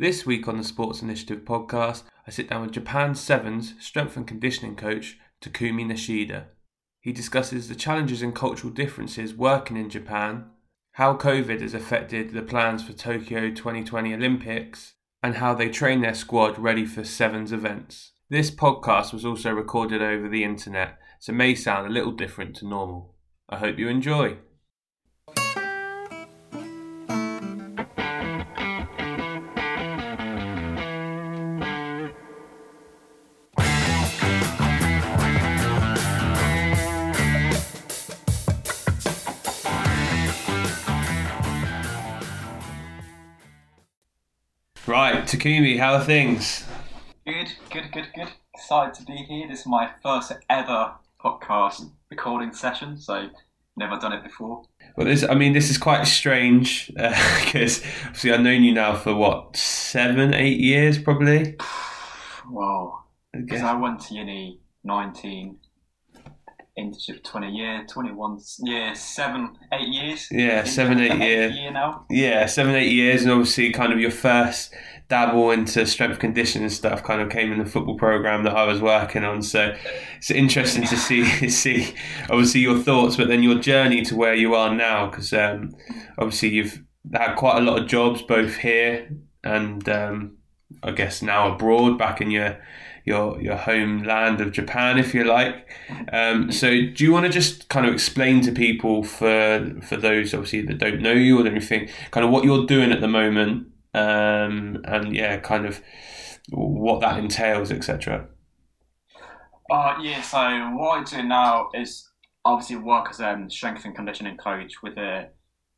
This week on the Sports Initiative podcast, I sit down with Japan Sevens strength and conditioning coach Takumi Nishida. He discusses the challenges and cultural differences working in Japan, how COVID has affected the plans for Tokyo 2020 Olympics, and how they train their squad ready for Sevens events. This podcast was also recorded over the internet, so may sound a little different to normal. I hope you enjoy. Takumi, how are things? Good, good, good, good. Excited to be here. This is my first ever podcast recording session, so never done it before. Well, this, I mean, this is quite strange uh, because obviously I've known you now for what seven, eight years, probably. Wow. Because I went to uni 19, internship 20 year, 21 year, seven, eight years. Yeah, seven, eight years. year now. Yeah, seven, eight years, and obviously, kind of your first dabble into strength conditioning stuff kind of came in the football program that I was working on. So it's interesting to see see obviously your thoughts, but then your journey to where you are now, because um, obviously you've had quite a lot of jobs both here and um, I guess now abroad, back in your your your homeland of Japan, if you like. Um, so, do you want to just kind of explain to people for for those obviously that don't know you or anything, kind of what you're doing at the moment, um, and yeah, kind of what that entails, etc. Uh, yeah. So what I do now is obviously work as a um, strength and conditioning coach with the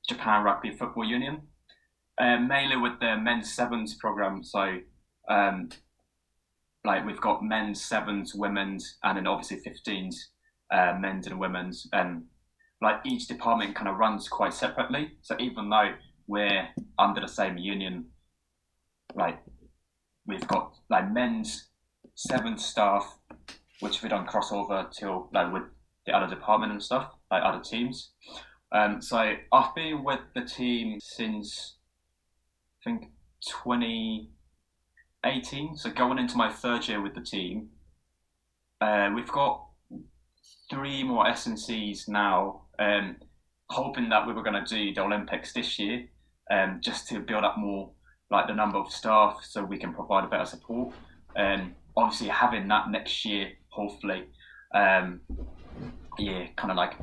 Japan Rugby Football Union, uh, mainly with the men's sevens program. So um, like we've got men's sevens, women's, and then obviously 15s, uh, men's and women's, and like each department kind of runs quite separately. So even though we're under the same union, like we've got like men's seven staff, which we don't cross over till like with the other department and stuff, like other teams. Um, so I've been with the team since I think 2018. so going into my third year with the team, uh, we've got three more S&Cs now. Um, hoping that we were going to do the Olympics this year, um, just to build up more like the number of staff, so we can provide a better support. And um, obviously, having that next year, hopefully, um, yeah, kind of like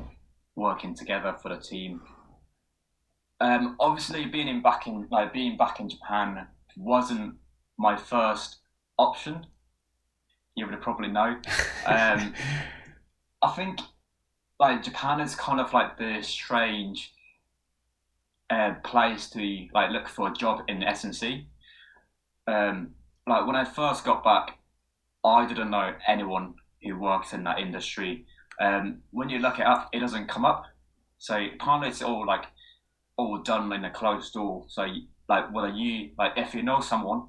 working together for the team. Um, obviously, being in back in like being back in Japan wasn't my first option. You would probably know. Um, I think like Japan is kind of like the strange uh, place to like look for a job in S&C. Um, like when I first got back, I didn't know anyone who works in that industry. Um, when you look it up, it doesn't come up. So apparently it's all like all done in a closed door. So like whether you like if you know someone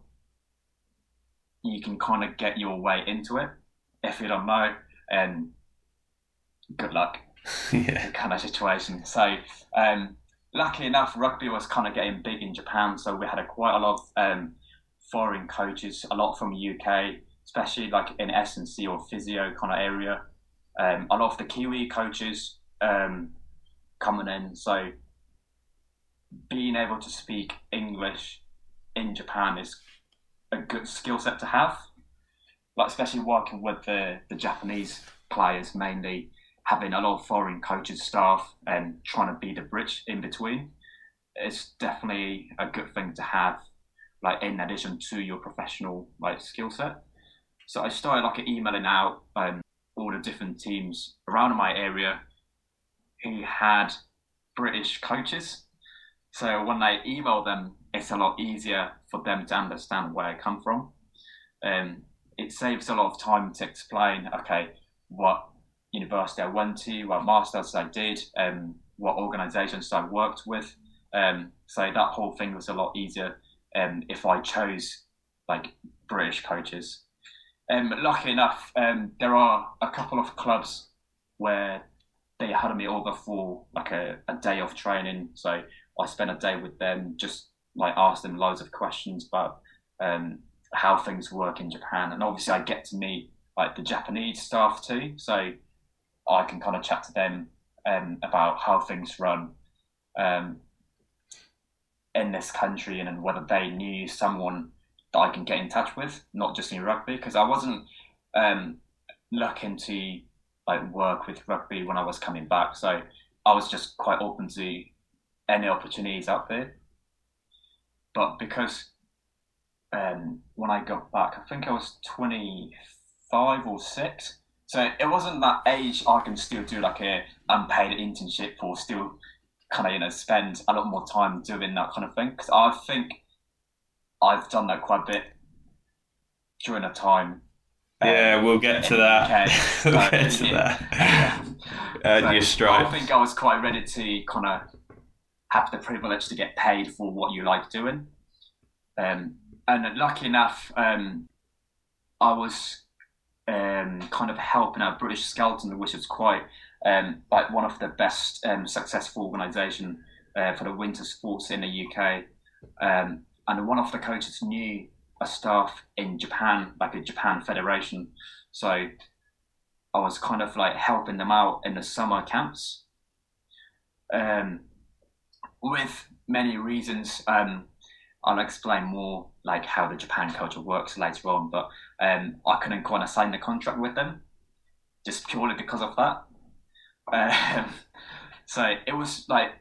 you can kind of get your way into it. If you don't know, and good luck. yeah. Kind of situation. So, um, luckily enough, rugby was kind of getting big in Japan, so we had a, quite a lot of um, foreign coaches, a lot from the UK, especially like in S&C or physio kind of area. Um, a lot of the Kiwi coaches um, coming in. So, being able to speak English in Japan is a good skill set to have. Like especially working with the, the Japanese players mainly, having a lot of foreign coaches, staff, and trying to be the bridge in between. It's definitely a good thing to have, like in addition to your professional like skill set. So I started like emailing out um, all the different teams around my area who had British coaches. So when I email them, it's a lot easier for them to understand where I come from. Um, it saves a lot of time to explain, okay, what university I went to, what masters I did, um, what organizations I worked with. Um, so that whole thing was a lot easier um, if I chose like British coaches. Um, lucky enough, um, there are a couple of clubs where they had me over for like a, a day of training. So I spent a day with them, just like asked them loads of questions about um, how things work in Japan, and obviously I get to meet like the Japanese staff too, so I can kind of chat to them um, about how things run um, in this country, and, and whether they knew someone that I can get in touch with, not just in rugby, because I wasn't um, looking to like work with rugby when I was coming back, so I was just quite open to any opportunities out there. But because um, when I got back, I think I was 25 or 6. So it wasn't that age I can still do like a unpaid internship or still kind of, you know, spend a lot more time doing that kind of thing. Because I think I've done that quite a bit during a time. Yeah, um, we'll get to that. we'll get to yeah. that. uh, So your stripe. I think I was quite ready to kind of have the privilege to get paid for what you like doing. Um, and lucky enough, um, I was um, kind of helping out British Skeleton, which is quite um, like one of the best um, successful organisation uh, for the winter sports in the UK. Um, and one of the coaches knew a staff in Japan, like a Japan federation. So I was kind of like helping them out in the summer camps. Um, with many reasons. Um, I'll explain more like how the Japan culture works later on, but um, I couldn't kind of sign the contract with them just purely because of that. Um, so it was like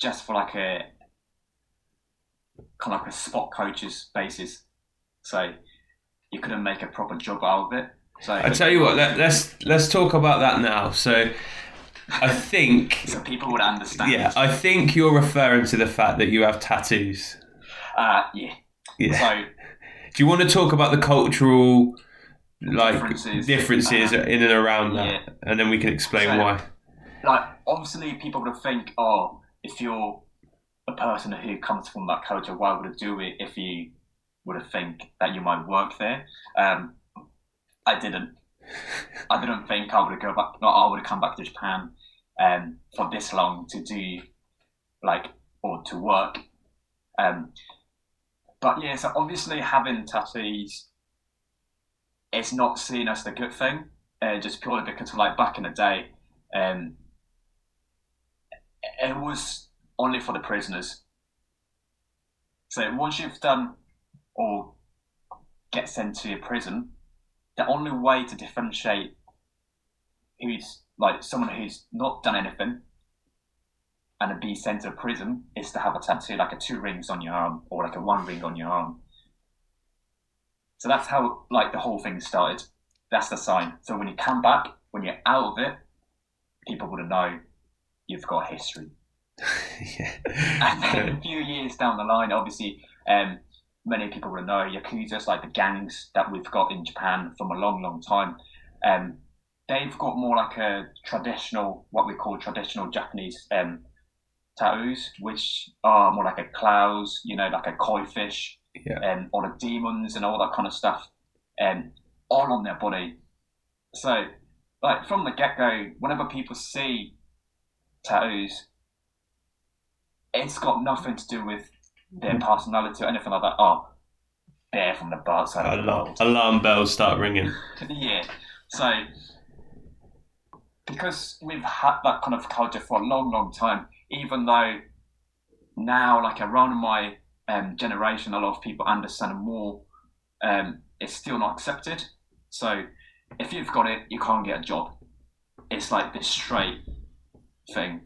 just for like a kind of like a spot coaches basis. So you couldn't make a proper job out of it. So I tell you what, let, let's let's talk about that now. So, I think, so people would understand. yeah, I think you're referring to the fact that you have tattoos. Uh, yeah. Yeah. So Do you want to talk about the cultural like Differences. differences Uh, in and around that, yeah. and then we can explain So- why? like obviously people would think, oh, if you're a person who comes from that culture, why would you do it if you would have think that you might work there? Um, I didn't. I didn't think I would go back. No, I would come back to Japan um, for this long to do like or to work. Um, but yeah, so obviously having tattoos, it's not seen as the good thing, uh, just purely because like back in the day, um, it was only for the prisoners. So once you've done or get sent to a prison, the only way to differentiate who's like someone who's not done anything and be sent to prison is to have a tattoo like a two rings on your arm or like a one ring on your arm. So that's how like the whole thing started. That's the sign. So when you come back, when you're out of it, people would know you've got a history. And then a few years down the line, obviously, um, many people will know Yakuza's like the gangs that we've got in Japan from a long, long time. Um, they've got more like a traditional, what we call traditional Japanese um, tattoos, which are more like a clouds, you know, like a koi fish, Yeah. um, or the demons and all that kind of stuff, um, all on their body. So, like from the get go, whenever people see tattoos, it's got nothing to do with their personality or anything like that. Oh, they're from the bad side of the Alarm, world. alarm bells start ringing. yeah. So, because we've had that kind of culture for a long, long time, even though now, like around my um, generation, a lot of people understand more, um, it's still not accepted. So, if you've got it, you can't get a job. It's like this straight thing.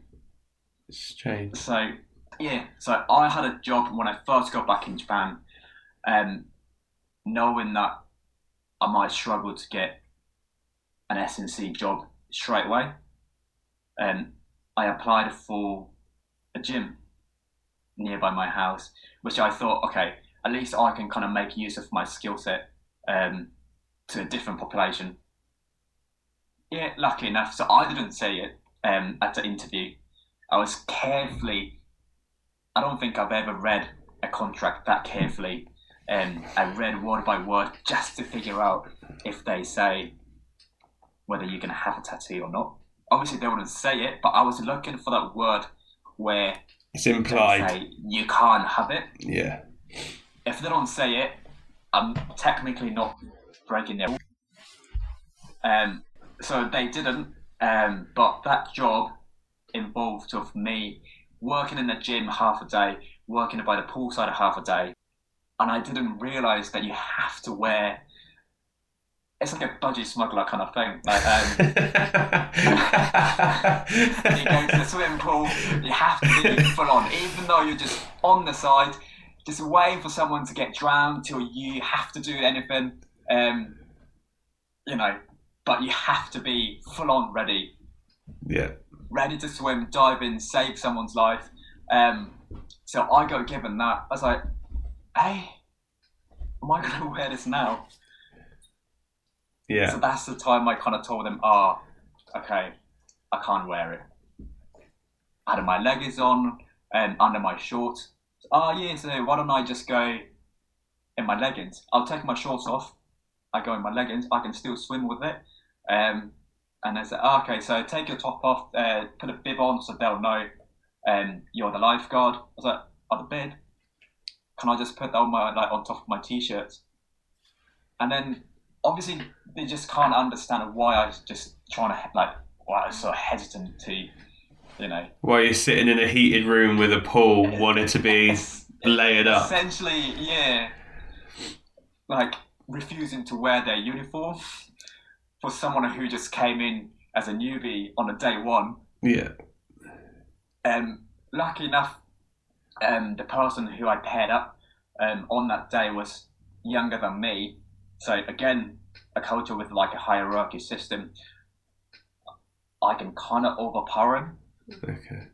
Strange. So yeah, so I had a job when I first got back in Japan, um, knowing that I might struggle to get an S&C job straight away. Um, I applied for a gym nearby my house, which I thought, okay, at least I can kind of make use of my skill set um, to a different population. Yeah, lucky enough, so I didn't say it um, at the interview. I was carefully. I don't think I've ever read a contract that carefully. Um, I read word by word just to figure out if they say whether you're going to have a tattoo or not. Obviously, they wouldn't say it, but I was looking for that word where It's implied. say you can't have it. Yeah. If they don't say it, I'm technically not breaking their um, so they didn't. Um, but that job involved of me working in the gym half a day, working by the poolside half a day, and I didn't realize that you have to wear. It's like a budgie smuggler kind of thing. Like, um, you go to the swimming pool, you have to be full on, even though you're just on the side, just waiting for someone to get drowned till you have to do anything. Um, you know, but you have to be full on ready. Yeah. Ready to swim, dive in, save someone's life. Um, so I got given that. I was like, hey, am I going to wear this now? Yeah. So that's the time I kind of told them, ah, oh, okay, I can't wear it. I had my leggings on and under my shorts. Oh, yeah, so why don't I just go in my leggings? I'll take my shorts off. I go in my leggings. I can still swim with it. Um, and I said, oh, okay, so take your top off, uh, put a bib on so they'll know um, you're the lifeguard. I was like, oh, the bib? Can I just put that on my like on top of my t-shirts? And then obviously they just can't understand why I was just trying to like why I was so hesitant to, you know. Why you're sitting in a heated room with a pool, wanted to be layered up. Essentially, yeah. Like refusing to wear their uniform for someone who just came in as a newbie on a day one. Yeah. Um, lucky enough, um, the person who I paired up um, on that day was younger than me. So again, a culture with like a hierarchy system. I can kind of overpower him. Okay.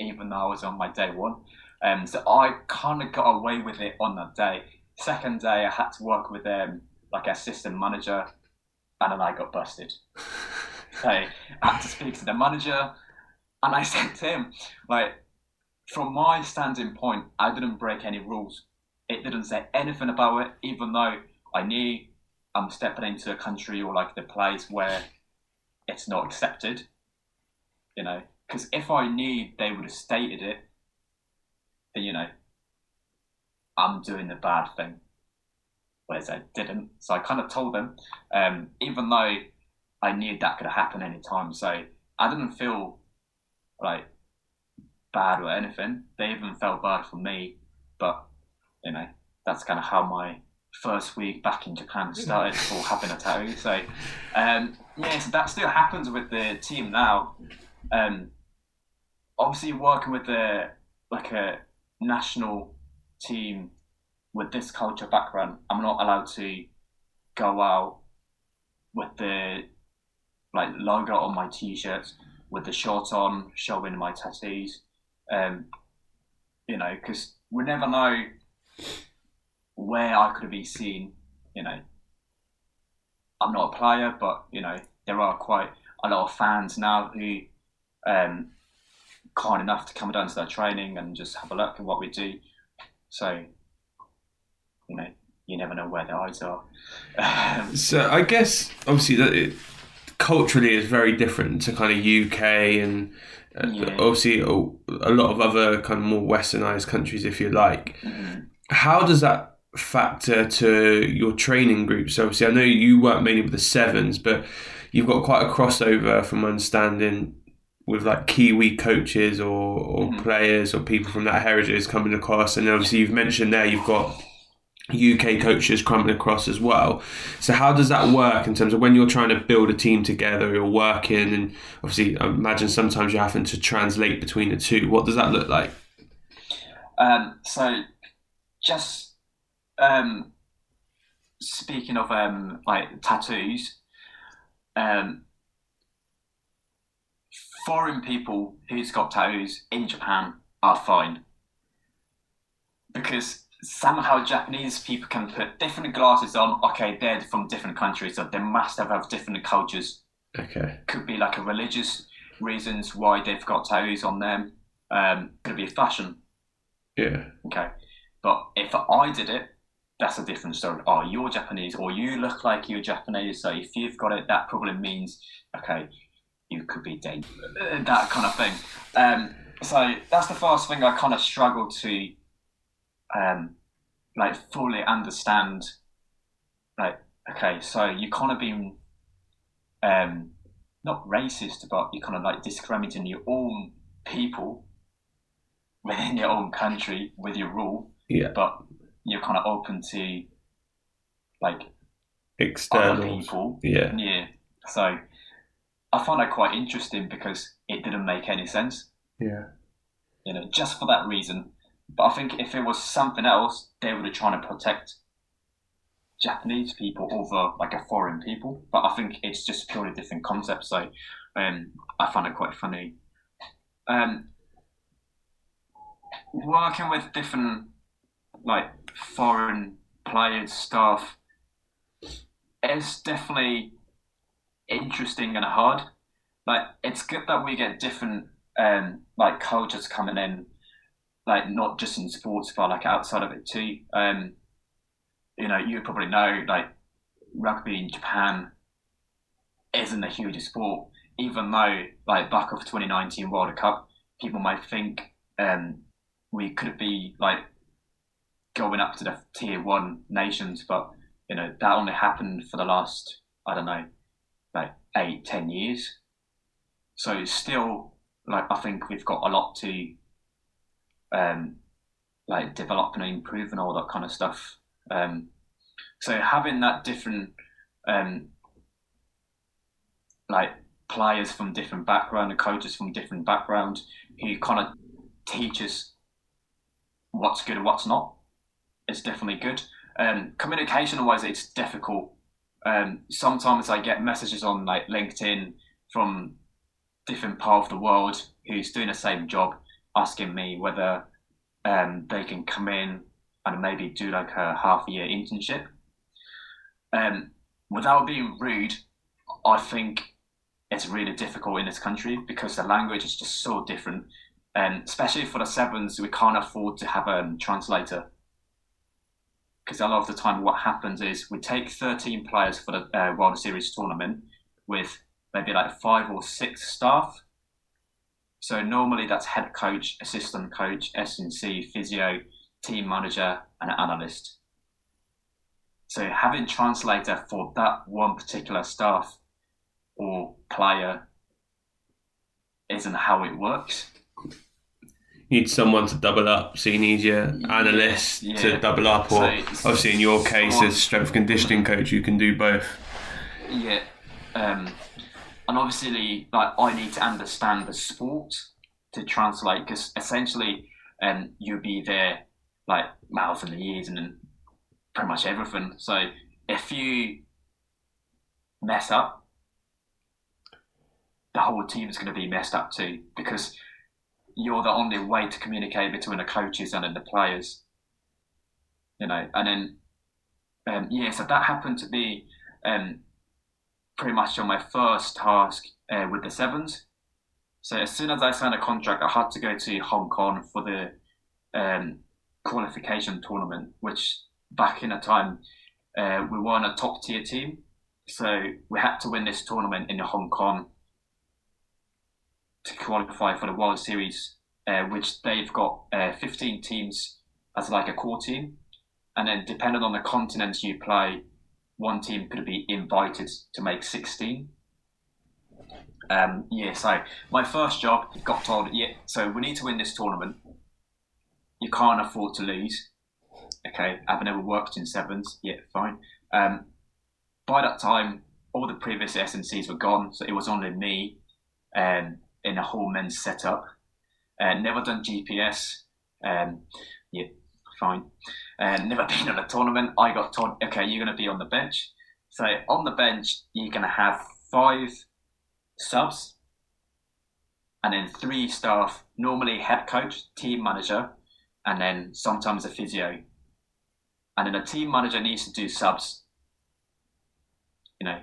Even though I was on my day one. Um, so I kind of got away with it on that day. Second day, I had to work with um, like assistant manager and then I got busted. so I had to speak to the manager, and I said to him, like, from my standing point, I didn't break any rules. It didn't say anything about it, even though I knew I'm stepping into a country or like the place where it's not accepted. You know, because if I knew they would have stated it, then you know, I'm doing the bad thing whereas I didn't. So I kind of told them, um, even though I knew that could happen anytime. So I didn't feel like bad or anything. They even felt bad for me, but you know that's kind of how my first week back in Japan started for having a tattoo. So um, yeah, so that still happens with the team now. Um, obviously, working with the like a national team with this culture background, I'm not allowed to go out with the like logo on my t-shirts, with the shorts on, showing my tattoos. Um, you know, because we never know where I could be seen. You know, I'm not a player, but you know, there are quite a lot of fans now who um, kind enough to come down to their training and just have a look at what we do. So you know, you never know where their eyes are. Um, so I guess obviously that it, culturally is very different to kind of UK and uh, yeah. obviously a, a, lot of other kind of more westernized countries, if you like. Mm-hmm. How does that factor to your training groups? So obviously, I know you work mainly with the sevens, but you've got quite a crossover from understanding with like Kiwi coaches or, or mm-hmm. players or people from that heritage coming across. And obviously, you've mentioned there you've got UK coaches coming across as well. So how does that work in terms of when you're trying to build a team together, you're working, and obviously I imagine sometimes you're having to translate between the two. What does that look like? Um, so just um, speaking of um, like tattoos, um, foreign people who's got tattoos in Japan are fine because somehow Japanese people can put different glasses on. Okay, they're from different countries, so they must have, have different cultures. Okay. Could be like a religious reasons why they've got tattoos on them. Um, could be a fashion. Yeah. Okay. But if I did it, that's a different story. Oh, you're Japanese, or you look like you're Japanese. So if you've got it, that probably means okay, you could be dangerous. That kind of thing. Um, so that's the first thing I kind of struggled to um, like fully understand like okay so you kind of been um not racist but you kind of like discriminating your own people within your own country with your rule Yeah. but you're kind of open to like External. people Yeah. yeah so i find that quite interesting because it didn't make any sense Yeah. you know, just for that reason. But I think if it was something else, they would have tried to protect Japanese people over like a foreign people. But I think it's just purely different concept. So um, I find it quite funny. Um, working with different like foreign players, staff, it's definitely interesting and hard. Like it's good that we get different um, like cultures coming in, like not just in sports but like outside of it too. Um, you know, you probably know like rugby in Japan isn't the hugest sport, even though like back of 2019 World Cup, people might think um, we could be like going up to the tier one nations, but you know that only happened for the last I don't know like eight ten years. So it's still like I think we've got a lot to um, like develop and improve and all that kind of stuff. Um, so having that different um, like players from different background and coaches from different background who kind of teach us what's good and what's not is definitely good. Um, communication wise, it's difficult. Um, sometimes I get messages on like LinkedIn from different part of the world who's doing the same job, asking me whether um, they can come in and maybe do like a half year internship. Um, without being rude, I think it's really difficult in this country because the language is just so different. And especially for the sevens, we can't afford to have a translator because a lot of the time what happens is we take 13 players for the uh, World Series tournament with maybe like five or six staff. So normally that's head coach, assistant coach, S&C, physio, team manager, and an analyst. So having translator for that one particular staff or player isn't how it works. Need someone to double up, so you need your analyst Yeah. to double up, or obviously in your case, someone- as strength conditioning coach, you can do both. Yeah, um, and obviously, like I need to understand the sport to translate because essentially, um, you'll be there like mouth and the ears and then pretty much everything. So if you mess up, the whole team is going to be messed up too because you're the only way to communicate between the coaches and the players. You know, and then um, yeah, so that happened to be um, pretty much on my first task uh, with the sevens. So as soon as I signed a contract, I had to go to Hong Kong for the um, qualification tournament, which back in the time uh, we weren't a top tier team, so we had to win this tournament in Hong Kong to qualify for the World Series, uh, which they've got uh, 15 teams as like a core team, and then depending on the continent you play, one team could be invited to make 16. Um, yeah, so my first job got told, yeah, so we need to win this tournament. You can't afford to lose. Okay, I've never worked in sevens. Yeah, fine. Um, by that time, all the previous S&Cs were gone, so it was only me um, in a whole men's setup. Uh, never done GPS. Um, yeah, fine. Uh, never been on a tournament. I got told, okay, you're going to be on the bench. So on the bench, you're going to have five subs and then three staff, normally head coach, team manager, and then sometimes a physio. And then a team manager needs to do subs. You know,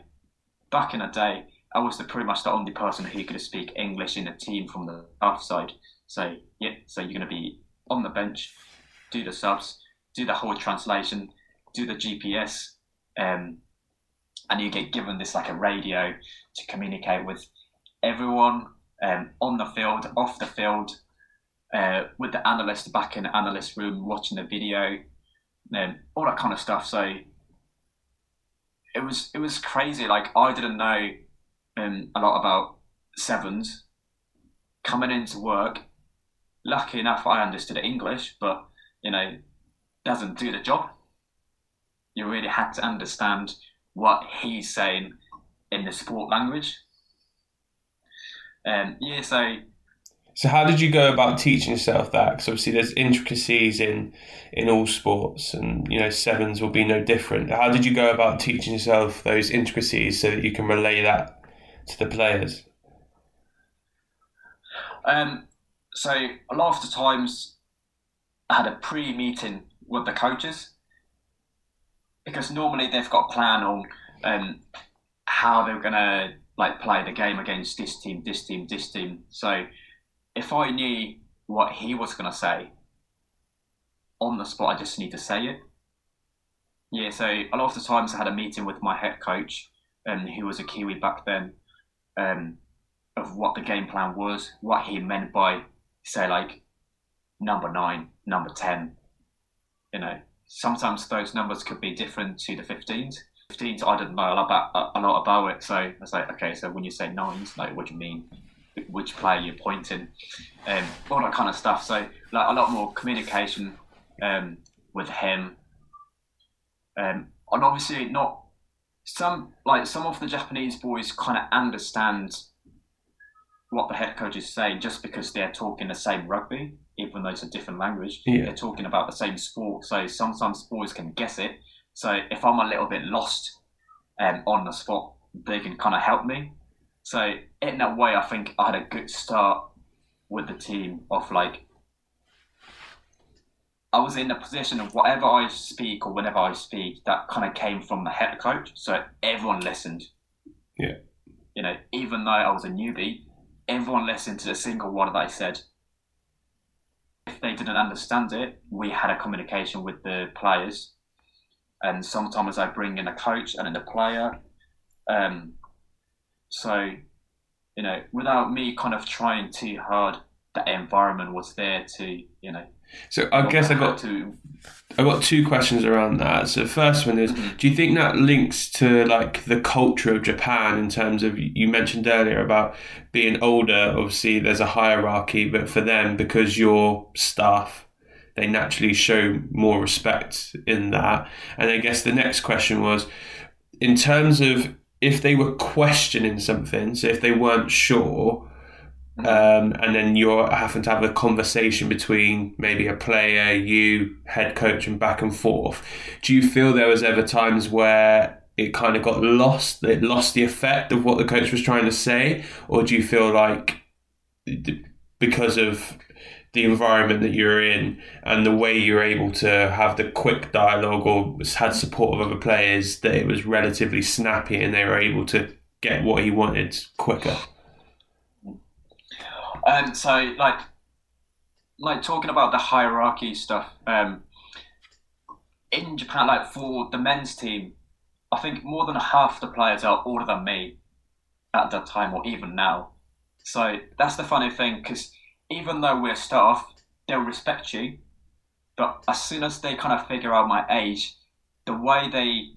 back in the day, I was the, pretty much the only person who could speak English in the team from the staff side. So, yeah, so you're going to be on the bench, do the subs, do the whole translation, do the GPS, um, and you get given this like a radio to communicate with everyone um, on the field, off the field, uh, with the analyst back in the analyst room watching the video, and all that kind of stuff. So it was it was crazy. Like I didn't know um, a lot about sevens coming into work. Lucky enough, I understood English, but you know, doesn't do the job. You really had to understand what he's saying in the sport language. Um, yeah, so so how did you go about teaching yourself that? Because obviously there's intricacies in in all sports, and you know sevens will be no different. How did you go about teaching yourself those intricacies so that you can relay that to the players? Um, so a lot of the times I had a pre-meeting with the coaches because normally they've got a plan on um, how they're gonna like play the game against this team, this team, this team. So if I knew what he was going to say on the spot, I just need to say it. Yeah, so a lot of the times I had a meeting with my head coach, um, who was a Kiwi back then, um, of what the game plan was, what he meant by, say, like number nine, number 10. You know, sometimes those numbers could be different to the 15s. 15s, I didn't know a lot about, a lot about it. So I was like, okay, so when you say nines, like, what do you mean? which player you're pointing, um, all that kind of stuff. So like a lot more communication um, with him, um, and obviously not some like some of the Japanese boys kind of understand what the head coach is saying just because they're talking the same rugby, even though it's a different language. Yeah. They're talking about the same sport, so sometimes boys can guess it. So if I'm a little bit lost um, on the spot, they can kind of help me. So in that way, I think I had a good start with the team of like I was in a position of whatever I speak or whenever I speak, that kind of came from the head coach. So everyone listened. Yeah. You know, even though I was a newbie, everyone listened to the single word that I said. If they didn't understand it, we had a communication with the players. And sometimes I bring in a coach and in a player. Um, so, you know, without me kind of trying too hard, the environment was there to, you know. So I guess I got to. I got two questions around that. So first one is, mm-hmm. do you think that links to like the culture of Japan in terms of you mentioned earlier about being older? Obviously, there's a hierarchy, but for them, because you're staff, they naturally show more respect in that. And I guess the next question was, in terms of if they were questioning something, so if they weren't sure, um, and then you're having to have a conversation between maybe a player, you, head coach, and back and forth. Do you feel there was ever times where it kind of got lost, it lost the effect of what the coach was trying to say, or do you feel like because of the environment that you're in and the way you're able to have the quick dialogue or had support of other players that it was relatively snappy and they were able to get what he wanted quicker. Um, so like like talking about the hierarchy stuff um, in Japan, like for the men's team, I think more than half the players are older than me at that time or even now. So that's the funny thing because even though we're staff, they'll respect you. But as soon as they kind of figure out my age, the way they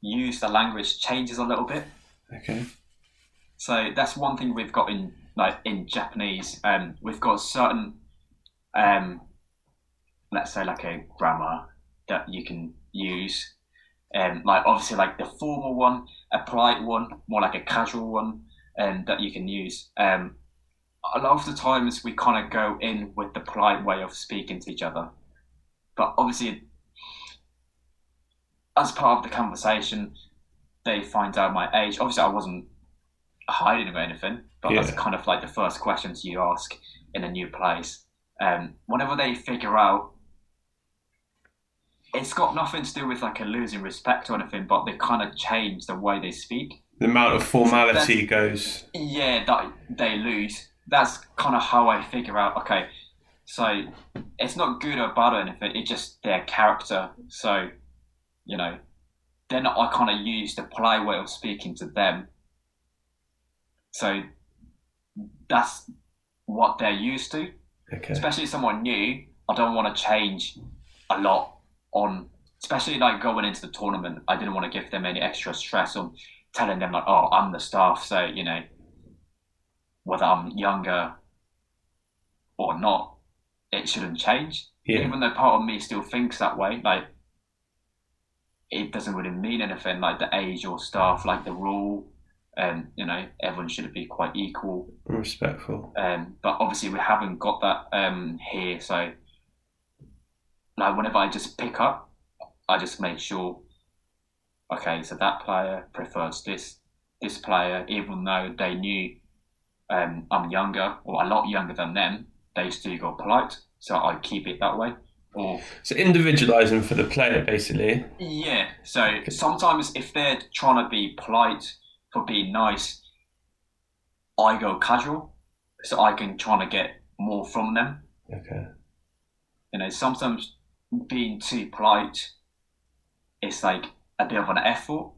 use the language changes a little bit. Okay. So that's one thing we've got in like in Japanese. Um, we've got certain, um, let's say like a grammar that you can use. Um, like obviously like the formal one, a polite one, more like a casual one, um, that you can use. Um, a lot of the times we kind of go in with the polite way of speaking to each other. But obviously, as part of the conversation, they find out my age. Obviously, I wasn't hiding or anything, but yeah. that's kind of like the first questions you ask in a new place. Um, whenever they figure out, it's got nothing to do with like a losing respect or anything, but they kind of change the way they speak. The amount of formality goes. Yeah, that they lose that's kind of how I figure out. Okay, so it's not good or bad or anything. It's just their character. So you know, then I kind of use the polite way of speaking to them. So that's what they're used to. Okay. Especially someone new, I don't want to change a lot on, especially like going into the tournament. I didn't want to give them any extra stress on telling them like, oh, I'm the staff, so you know, whether I'm younger or not, it shouldn't change. Yeah. Even though part of me still thinks that way, like it doesn't really mean anything. Like the age or stuff, like the rule, and you know, everyone should be quite equal. Respectful. Um, but obviously, we haven't got that um, here. So, like, whenever I just pick up, I just make sure. Okay, so that player prefers this this player, even though they knew um, I'm younger or a lot younger than them. They still got polite, so I keep it that way. Or So individualizing for the player, basically. yeah, so sometimes if they're trying to be polite for being nice, I go casual, so I can try to get more from them. Okay. You know, sometimes being too polite, it's like a bit of an effort.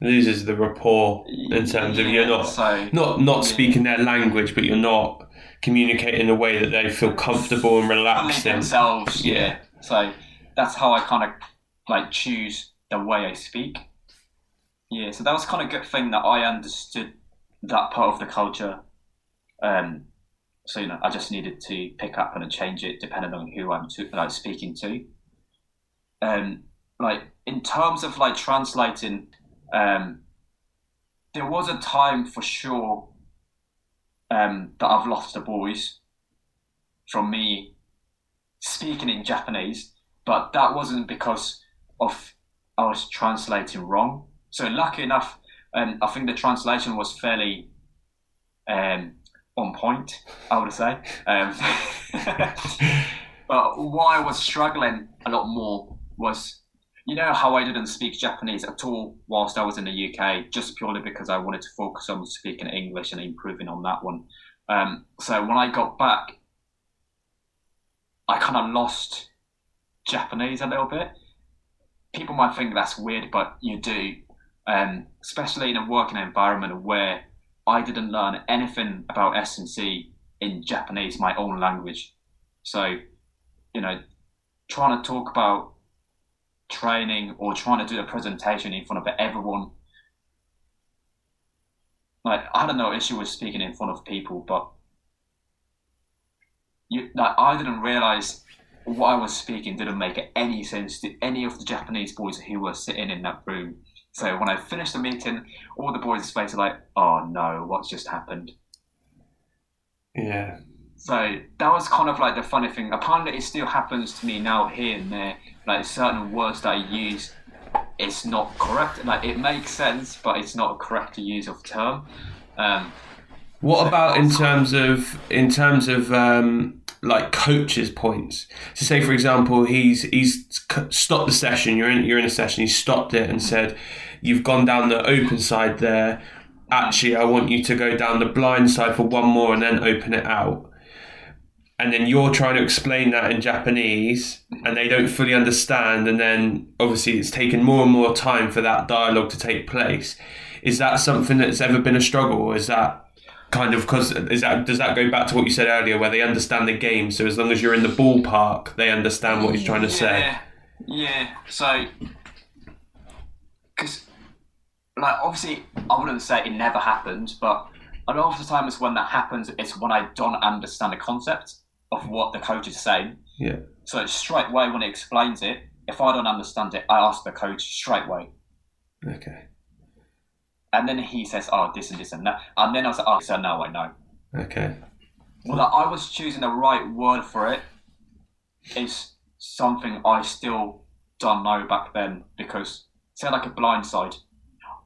Loses the rapport in terms of you're not so not not Yeah. speaking their language, but you're not communicating in a way that they feel comfortable and relaxed in. themselves. Yeah. Yeah. So that's how I kind of like choose the way I speak. Yeah. So that was kind of a good thing that I understood that part of the culture. Um, so you know, I just needed to pick up and change it depending on who I'm to, like speaking to. Um, like in terms of like translating, um, there was a time for sure um, that I've lost the boys from me speaking in Japanese, but that wasn't because of I was translating wrong. So lucky enough, um, I think the translation was fairly um, on point. I would say. Um, but why I was struggling a lot more was, you know, how I didn't speak Japanese at all whilst I was in the UK, just purely because I wanted to focus on speaking English and improving on that one. Um, so when I got back, I kind of lost Japanese a little bit. People might think that's weird, but you do, um, especially in a working environment where I didn't learn anything about S and C in Japanese, my own language. So, you know, trying to talk about training or trying to do a presentation in front of everyone. Like I had no issue with speaking in front of people, but you like I didn't realize what I was speaking didn't make any sense to any of the Japanese boys who were sitting in that room. So when I finished the meeting, all the boys' faces were like, "Oh no, what's just happened?" Yeah. So that was kind of like the funny thing. Apparently, it still happens to me now here and there. Like certain words that I use, it's not correct. Like it makes sense, but it's not a correct use of term. Um, What So- about in terms of in terms of um, like coaches' points? So, say for example, he's he's stopped the session. You're in you're in a session. He stopped it and said, "You've gone down the open side there. Actually, I want you to go down the blind side for one more and then open it out." And then you're trying to explain that in Japanese, and they don't fully understand. And then obviously, it's taken more and more time for that dialogue to take place. Is that something that's ever been a struggle? Is that kind of because is that does that go back to what you said earlier where they understand the game so as long as you're in the ballpark they understand what he's trying to say Yeah, yeah. So, like, obviously, I wouldn't say it never happened, but a lot of the time, it's when that happens, it's when I don't understand the concept of what the coach is saying. yeah So straight away when he explains it, if I don't understand it, I ask the coach straight away. okay And then he says, oh, this and this and that. And then I was like, oh, so now I know. okay Well, that I was choosing the right word for it is something I still don't know back then because, say, like a blind side,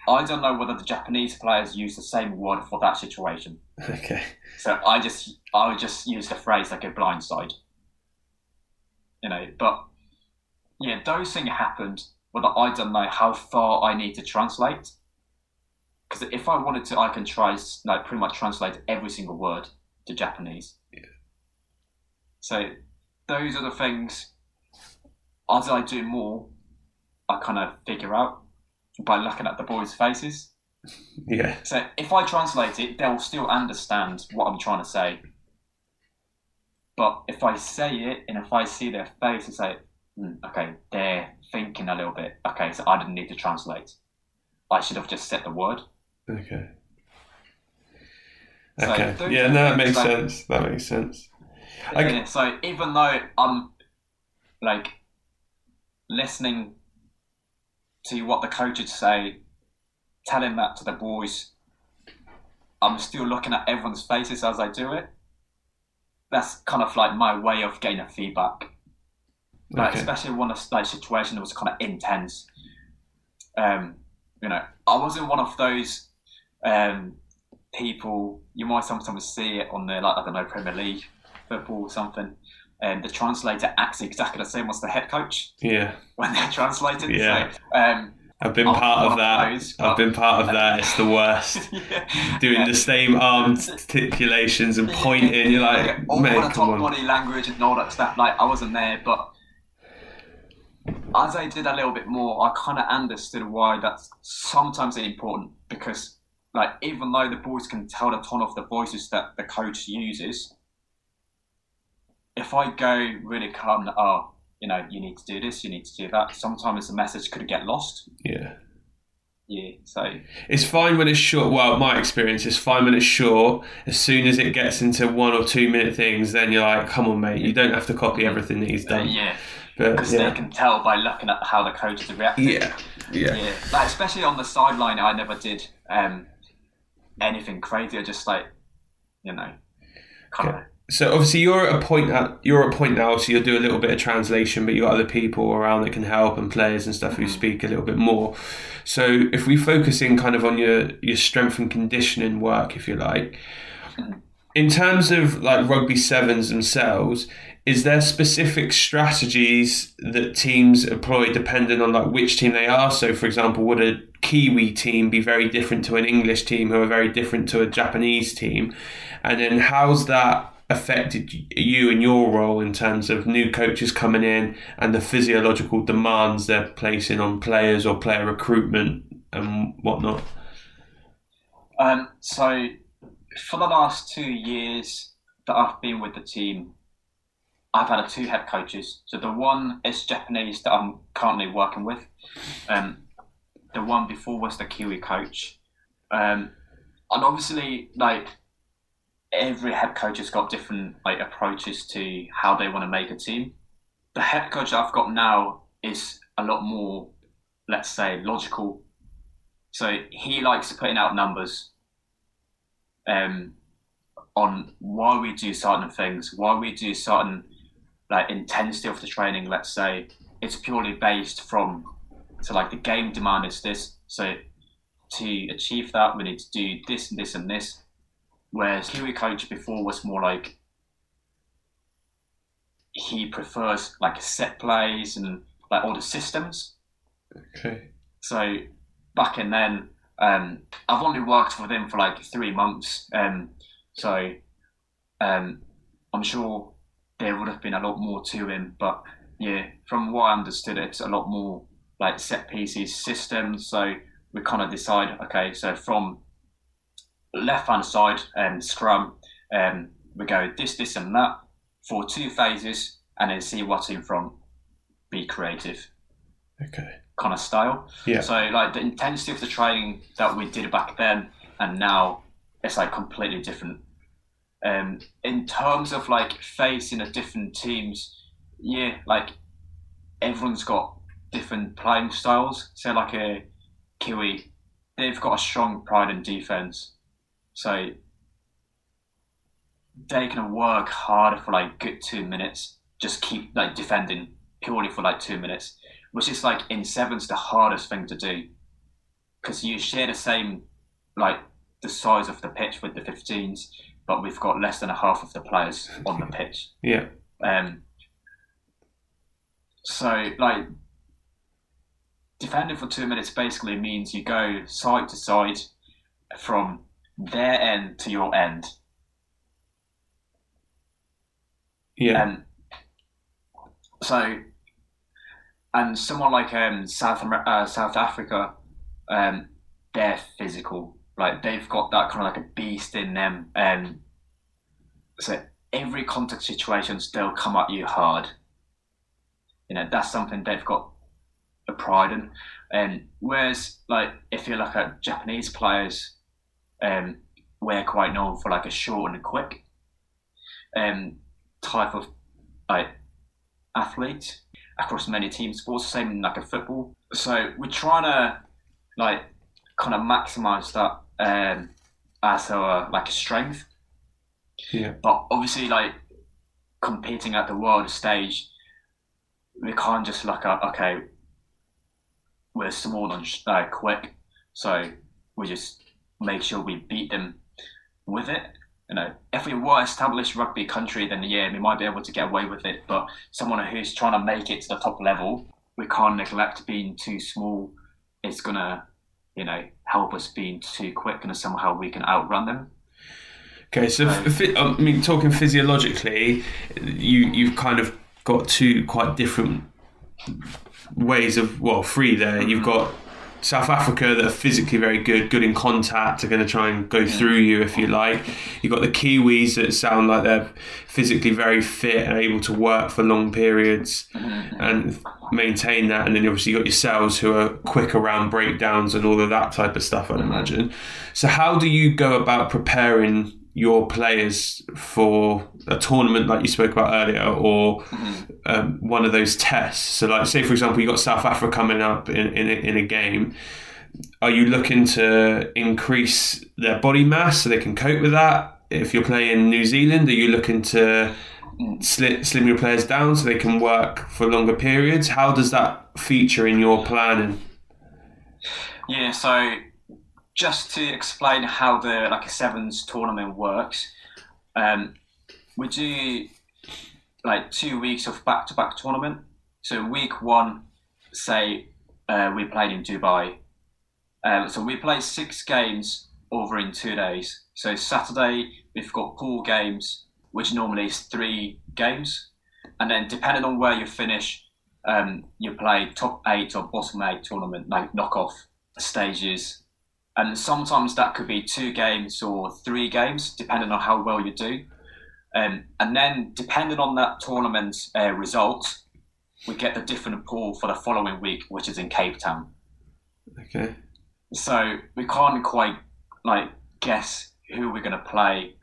I don't know whether the Japanese players use the same word for that situation. okay So I just I would just use the phrase like a blind side. You know, but yeah, those things happened, but I don't know how far I need to translate. Because if I wanted to, I can try like pretty much translate every single word to Japanese. Yeah. So those are the things. As I do more, I kind of figure out by looking at the boys' faces. yeah So if I translate it, they'll still understand what I'm trying to say. But if I say it and if I see their face and say, mm, okay, they're thinking a little bit. Okay, so I didn't need to translate. I should have just said the word. Okay. So Okay. yeah, no, that makes like- sense. That makes sense. I- Yeah, so even though I'm like listening to what the coaches say, telling that to the boys, I'm still looking at everyone's faces as I do it. That's kind of like my way of getting feedback. Like Okay. especially when a like situation that was kind of intense. Um, you know, I wasn't one of those um, people. You might sometimes see it on the like I don't know Premier League football or something, and the translator acts exactly the same as the head coach Yeah, when they're translating. Yeah. So, um, I've been part of of that. those, I've been part of that. It's the worst. yeah. Doing Yeah. the same arm articulations and pointing. You're like, Yeah, all the top on. body language and all that stuff. Like I wasn't there, but as I did a little bit more, I kind of understood why that's sometimes important because, like, even though the boys can tell the tone of the voices that the coach uses, if I go really calm, oh, you know, you need to do this, you need to do that. Sometimes the message could get lost. Yeah. Yeah, so It's fine when it's short. Well, my experience is fine when it's short. As soon as it gets into one or two minute things, then you're like, come on, mate, you don't have to copy everything that he's uh, done. yeah, But because they can tell by looking at how the coaches are reacting. Yeah. Yeah. Yeah, like especially on the sideline, I never did um, anything crazy. I just like, you know, kind of. So obviously you're at a point at you're at a point now, so you'll do a little bit of translation, but you've got other people around that can help and players and stuff who Mhm. speak a little bit more. So if we focus in kind of on your your strength and conditioning work, if you like, in terms of like rugby sevens themselves, is there specific strategies that teams employ depending on like which team they are? So for example, would a Kiwi team be very different to an English team who are very different to a Japanese team? And then how's that affected you and your role in terms of new coaches coming in and the physiological demands they're placing on players or player recruitment and whatnot? Um, so for the last two years that I've been with the team, I've had two head coaches. So the one is Japanese that I'm currently working with. Um, the one before was the Kiwi coach. Um, and obviously, like every head coach has got different like approaches to how they want to make a team. The head coach I've got now is a lot more, let's say, logical. So he likes putting out numbers um, on why we do certain things, why we do certain like intensity of the training. Let's say it's purely based from so like the game demand is this. So to achieve that, we need to do this and this and this. Whereas Kiwi coach before was more like he prefers like set plays and like all the systems. Okay. So back in then, um, I've only worked with him for like three months, um, so um, I'm sure there would have been a lot more to him. But yeah, from what I understood, it's a lot more like set pieces, systems. So we kind of decide, okay, so from left hand side um, scrum, um, we go this, this, and that for two phases, and then see what's in front. Be creative Okay. kind of style. Yeah. So like the intensity of the training that we did back then and now it's like completely different. Um, in terms of like facing the different teams, yeah, like everyone's got different playing styles. So like a Kiwi, they've got a strong pride in defense. So they can work hard for like good two minutes, just keep like defending purely for like two minutes which is like in sevens the hardest thing to do because you share the same like the size of the pitch with the 15s but we've got less than a half of the players on the pitch Yeah. um, so like defending for two minutes basically means you go side to side from their end to your end Yeah. Um, so, and someone like um, South Amer- uh, South Africa, um, they're physical. Like they've got that kind of like a beast in them. Um, so every contact situation, they'll come at you hard. you know that's something they've got a pride in. And whereas like if you look at Japanese players, um, we're quite known for like a short and quick um, type of like athlete across many team sports, same in like a football. So we're trying to like kind of maximize that um, as our like a strength. Yeah. But obviously, like competing at the world stage, we can't just like okay, we're small and uh, quick, so we just make sure we beat them with it. You know, if we were established rugby country, then yeah, we might be able to get away with it. But someone who's trying to make it to the top level, we can't neglect being too small. It's gonna, you know, help us being too quick, and somehow we can outrun them. Okay, so f- I mean, talking physiologically, you you've kind of got two quite different ways of well, three there. You've mm-hmm. got South Africa that are physically very good, good in contact, are going to try and go through you if you like. You've got the Kiwis that sound like they're physically very fit and able to work for long periods mm-hmm. and maintain that. And then obviously you've got yourselves who are quick around breakdowns and all of that type of stuff, I'd imagine. So, how do you go about preparing your players for a tournament like you spoke about earlier or um, one of those tests. So like say for example you got south africa coming up in, in, a, in a game. Are you looking to increase their body mass so they can cope with that? If you're playing new zealand are you looking to slim, slim your players down so they can work for longer periods? How does that feature in your planning? Yeah, so just to explain how the like a sevens tournament works, um, we do like two weeks of back to back tournament. So week one, say uh, we played in Dubai. Um, so we play six games over in two days. So Saturday we've got pool games, which normally is three games, and then depending on where you finish, um, you play top eight or bottom eight tournament like knockoff stages and sometimes that could be two games or three games, depending on how well you do. Um, and then, depending on that tournament uh, result, we get the different pool for the following week, which is in Cape Town. okay So we can't quite like guess who we're going to play.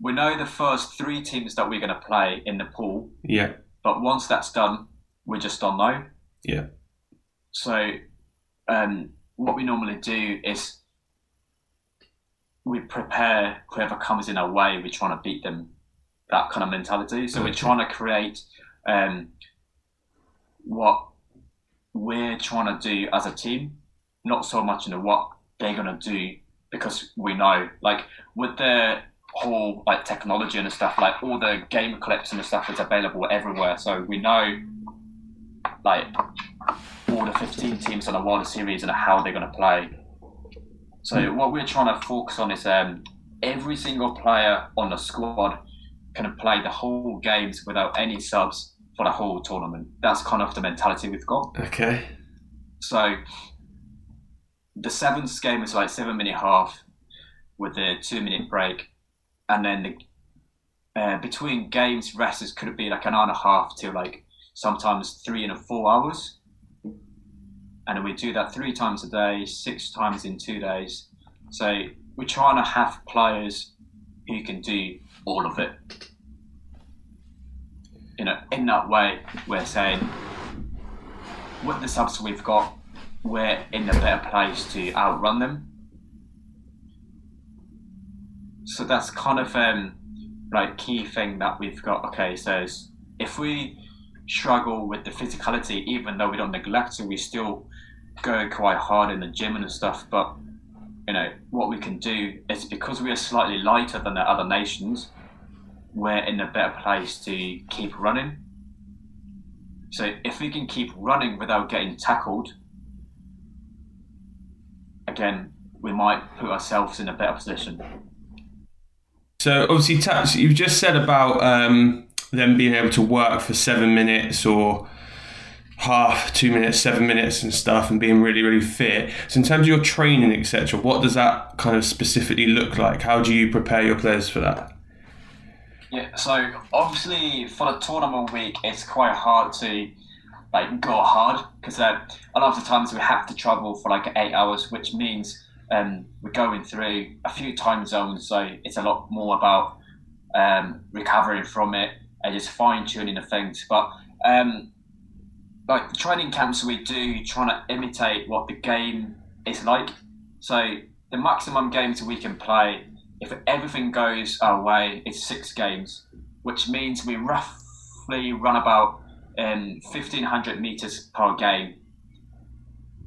We know the first three teams that we're going to play in the pool, yeah but once that's done, we just don't know. yeah So, um, what we normally do is we prepare whoever comes in our way. We're trying to beat them. That kind of mentality. So we're trying to create um, what we're trying to do as a team, not so much in what they're gonna do because we know, like with the whole like technology and stuff, like all the game clips and the stuff is available everywhere. So we know, like all the 15 teams on the World Series and how they're going to play. So what we're trying to focus on is um, every single player on the squad can play the whole games without any subs for the whole tournament. That's kind of the mentality we've got. okay So the seventh game is like seven minute half with a two minute break, and then the, uh, between games rests could be like an hour and a half to like sometimes three and a four hours. And we do that three times a day, six times in two days. So we're trying to have players who can do all of it. You know, in that way, we're saying with the subs we've got, we're in a better place to outrun them. So that's kind of um, like key thing that we've got. Okay, so if we struggle with the physicality, even though we don't neglect it, we still go quite hard in the gym and stuff. But you know what we can do is because we are slightly lighter than the other nations, we're in a better place to keep running. So if we can keep running without getting tackled, again, we might put ourselves in a better position. So obviously, Tats, you've just said about um, them being able to work for seven minutes or half, two minutes, seven minutes, and stuff, and being really, really fit. So in terms of your training, etc., what does that kind of specifically look like? How do you prepare your players for that? Yeah, so obviously for the tournament week, it's quite hard to like go hard because uh, a lot of the times we have to travel for like eight hours, which means um, we're going through a few time zones. So it's a lot more about um, recovering from it and just fine tuning the things. But um, like the training camps we do, trying to imitate what the game is like. So the maximum games we can play, if everything goes our way, is six games, which means we roughly run about um, 1500 meters per game.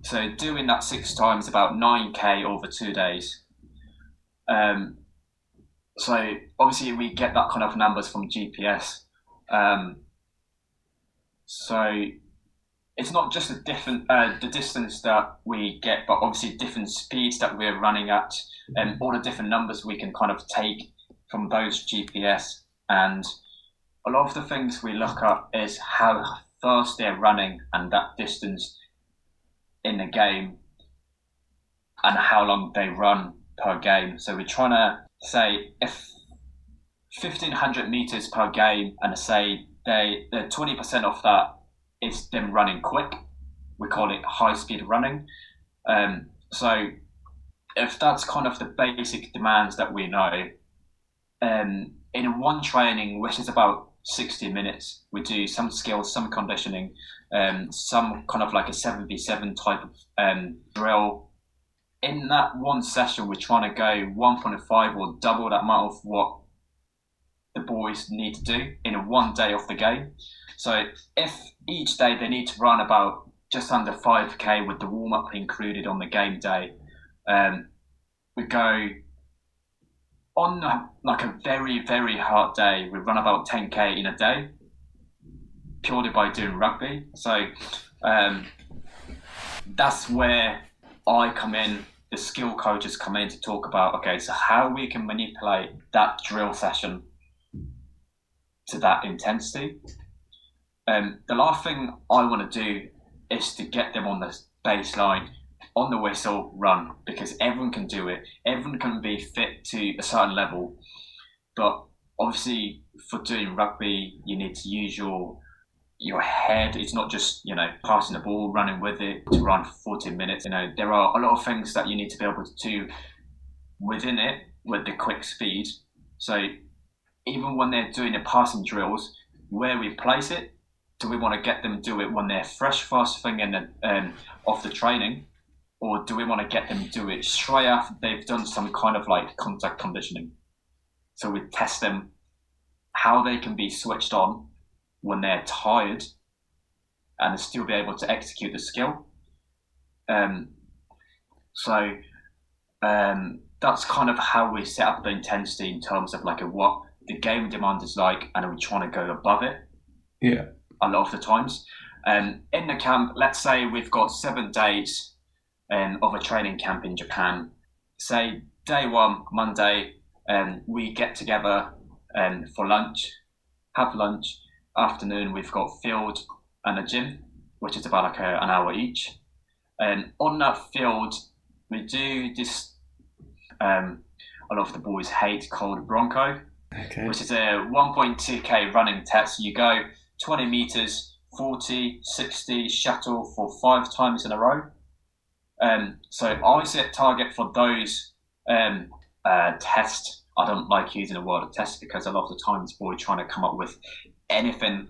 So doing that six times about 9k over two days. Um, so obviously we get that kind of numbers from GPS. Um, so it's not just the different uh, the distance that we get, but obviously different speeds that we're running at, and all the different numbers we can kind of take from those GPS. And a lot of the things we look at is how fast they're running and that distance in the game, and how long they run per game. So we're trying to say if 1500 meters per game, and say they they're 20% of that is them running quick. We call it high speed running. Um, so if that's kind of the basic demands that we know, um, in one training, which is about 60 minutes, we do some skills, some conditioning, um, some kind of like a 7v7 type of um, drill. In that one session, we're trying to go 1.5 or double that amount of what the boys need to do in one day of the game. So if each day they need to run about just under 5k with the warm up included on the game day, um, we go on a, like a very very hard day. We run about 10k in a day purely by doing rugby. So um, that's where I come in. The skill coaches come in to talk about okay, so how we can manipulate that drill session to that intensity um, the last thing I want to do is to get them on the baseline, on the whistle, run because everyone can do it. Everyone can be fit to a certain level, but obviously for doing rugby, you need to use your your head. It's not just you know passing the ball, running with it to run for 40 minutes. You know there are a lot of things that you need to be able to do within it with the quick speed. So even when they're doing the passing drills, where we place it do we want to get them do it when they're fresh first thing in the, um, off the training, or do we want to get them do it straight after they've done some kind of like contact conditioning? So we test them how they can be switched on when they're tired and still be able to execute the skill. Um, so um, that's kind of how we set up the intensity in terms of like a, what the game demand is like, and are we're trying to go above it. Yeah a lot of the times. Um, in the camp, let's say we've got seven days um, of a training camp in Japan. Say day one, Monday, um, we get together um, for lunch, have lunch. Afternoon, we've got field and a gym, which is about like a, an hour each. And on that field, we do this. Um, a lot of the boys hate called Bronco, okay. which is a 1.2k running test. You go 20 meters, 40, 60 shuttle for five times in a row. Um, so I set target for those um, uh, tests. I don't like using the word of test because a lot of the times we're trying to come up with anything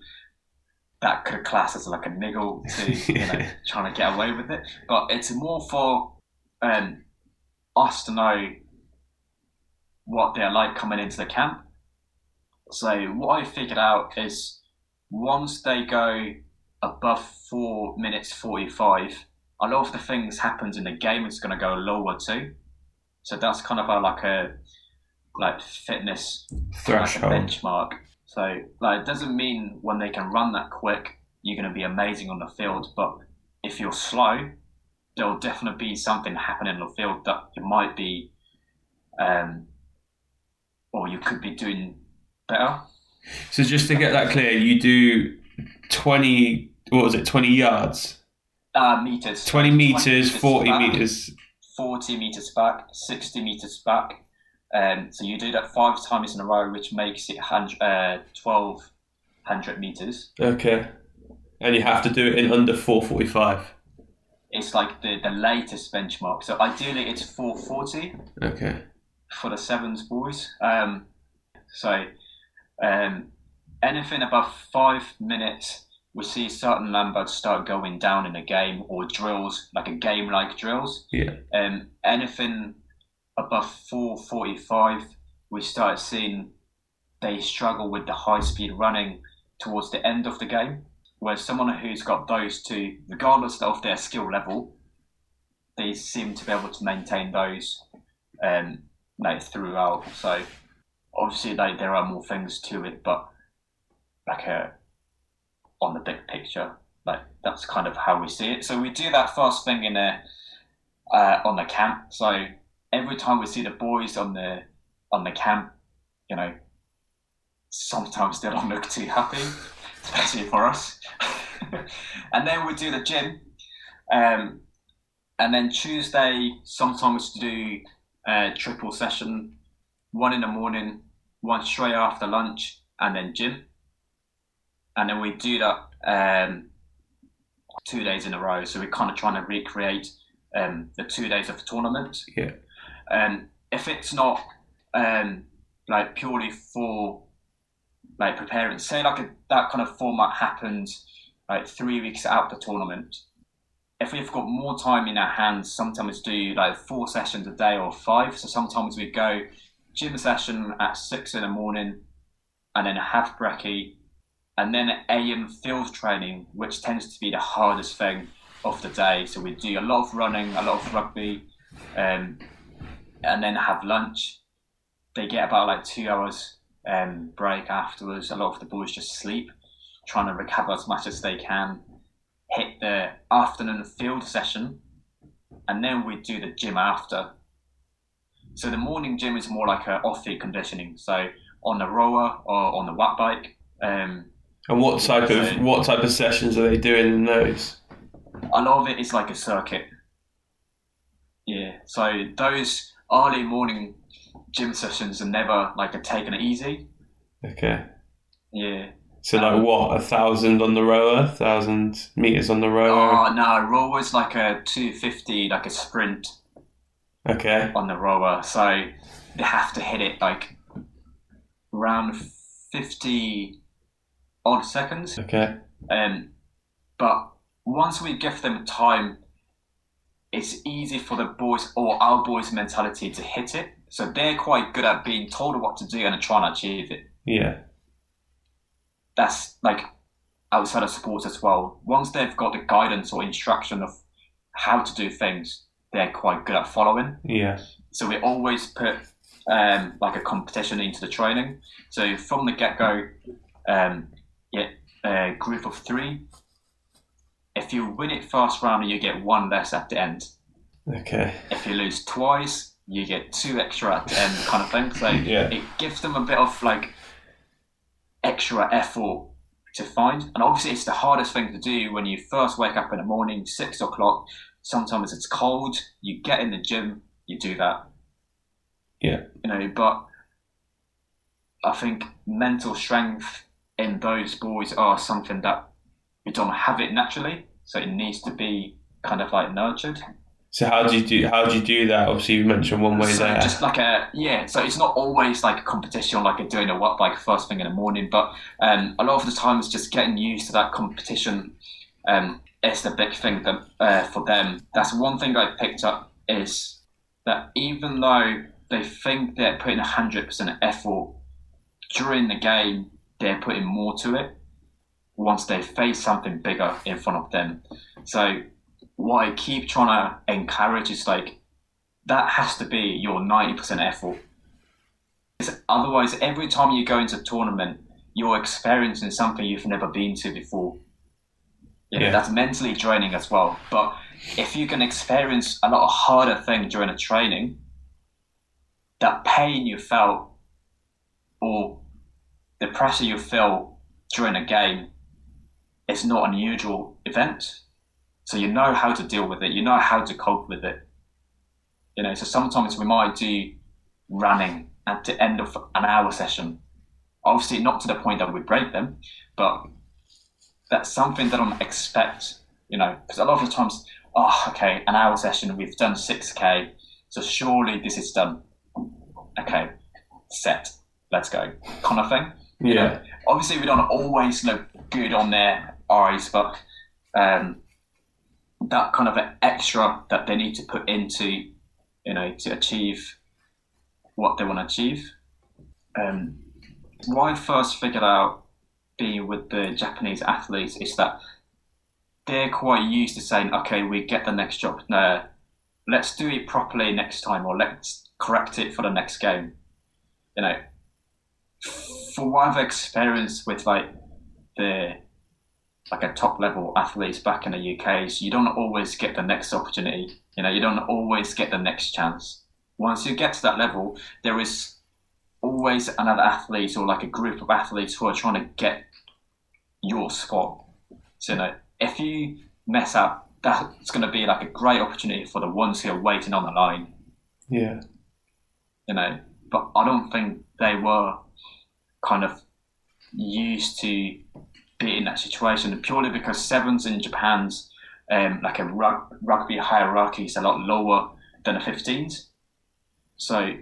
that could class as like a niggle to you know trying to get away with it. But it's more for um, us to know what they're like coming into the camp. So what I figured out is once they go above four minutes 45, a lot of the things happens in the game is going to go lower too. So that's kind of a, like a like fitness threshold like benchmark. So like it doesn't mean when they can run that quick, you're going to be amazing on the field. But if you're slow, there'll definitely be something happening in the field that you might be, um, or you could be doing better. So just to get that clear, you do twenty. What was it? Twenty yards. Uh, meters. Twenty meters, 20 forty back, meters. Forty meters back, sixty meters back. Um, so you do that five times in a row, which makes it hundred, uh, twelve hundred meters. Okay. And you have to do it in under 445. It's like the, the latest benchmark. So ideally, it's 440 Okay. for the sevens boys. Um, so um, anything above five minutes, we see certain numbers start going down in a game or drills, like a game like drills. Yeah. Um, anything above 445, we start seeing they struggle with the high speed running towards the end of the game. Where someone who's got those two, regardless of their skill level, they seem to be able to maintain those um, like throughout. So obviously, like there are more things to it, but like a on the big picture, like that's kind of how we see it. So we do that first thing in a uh, on the camp. So every time we see the boys on the on the camp, you know, sometimes they don't look too happy, especially for us. and then we do the gym, um, and then Tuesday sometimes do a triple session, one in the morning, one straight after lunch, and then gym. And then we do that um, two days in a row. So we're kind of trying to recreate um, the two days of the tournament. Yeah. Um, if it's not um, like purely for like preparing, say like a, that kind of format happens like three weeks out the tournament. If we've got more time in our hands, sometimes do like four sessions a day or five. So sometimes we go gym session at six in the morning, and then a half brekkie, and then AM field training, which tends to be the hardest thing of the day. So we do a lot of running, a lot of rugby, um, and then have lunch. They get about like two hours um, break afterwards. A lot of the boys just sleep, trying to recover as much as they can. Hit the afternoon field session, and then we do the gym after. So the morning gym is more like a off-field conditioning. So on the rower or on the watt bike. Um, And what type of what type of sessions are they doing in those? a lot of it is like a circuit. Yeah. So those early morning gym sessions are never like a taking it easy. Okay. Yeah. So like what, a thousand on the rower, a thousand meters on the rower? Oh no, rower's like a two fifty, like a sprint Okay. on the rower. So they have to hit it like around fifty odd seconds. Okay. Um, but once we give them time, it's easy for the boys or our boys' mentality to hit it. So they're quite good at being told what to do and trying to achieve it. Yeah. That's like outside of sports as well. Once they've got the guidance or instruction of how to do things, they're quite good at following. Yeah. So we always put um, like a competition into the training. So from the get go, um, yeah, a group of three. If you win it first round, you get one less at the end. Okay. If you lose twice, you get two extra at the end, kind of thing. So Yeah. it gives them a bit of like extra effort to find. And obviously, it's the hardest thing to do when you first wake up in the morning, six o'clock. Sometimes it's cold. You get in the gym, you do that Yeah. you know, but I think mental strength in those boys are something that we don't have it naturally, so it needs to be kind of like nurtured. So how do you do how do you do that? Obviously you mentioned one way so there. just like a yeah, so it's not always like a competition, like a doing a what like first thing in the morning, but um, a lot of the time it's just getting used to that competition. Um, it's the big thing that uh, for them. That's one thing I picked up is that even though they think they're putting hundred percent effort during the game, they're putting more to it once they face something bigger in front of them. So what I keep trying to encourage is like that has to be your 90% effort. Otherwise, every time you go into a tournament, you're experiencing something you've never been to before. You know, Yeah. That's mentally draining as well. But if you can experience a lot of harder thing during a training, that pain you felt or the pressure you feel during a game is not an unusual event. So you know how to deal with it. You know how to cope with it. You know, so sometimes we might do running at the end of an hour session. Obviously, not to the point that we break them, but that's something they don't expect. You know, because a lot of the times, oh, okay, an hour session, we've done six k, so surely this is done. Okay, set, let's go, kind of thing. Yeah. Obviously, we don't always look good on their eyes, but um, that kind of extra that they need to put into, you know, to achieve what they want to achieve. Um, what I first figured out being with the Japanese athletes is that they're quite used to saying, okay, we get the next job. No, let's do it properly next time, or let's correct it for the next game. You know, for what I've experienced with like the like a top level athletes back in the UK you don't always get the next opportunity. You know, you don't always get the next chance. Once you get to that level, there is always another athlete or like a group of athletes who are trying to get your spot. So, you know, if you mess up, that's going to be like a great opportunity for the ones who are waiting on the line. Yeah. You know, but I don't think they were kind of used to be in that situation purely because sevens in Japan's um, like a rug- rugby hierarchy is a lot lower than the 15s. So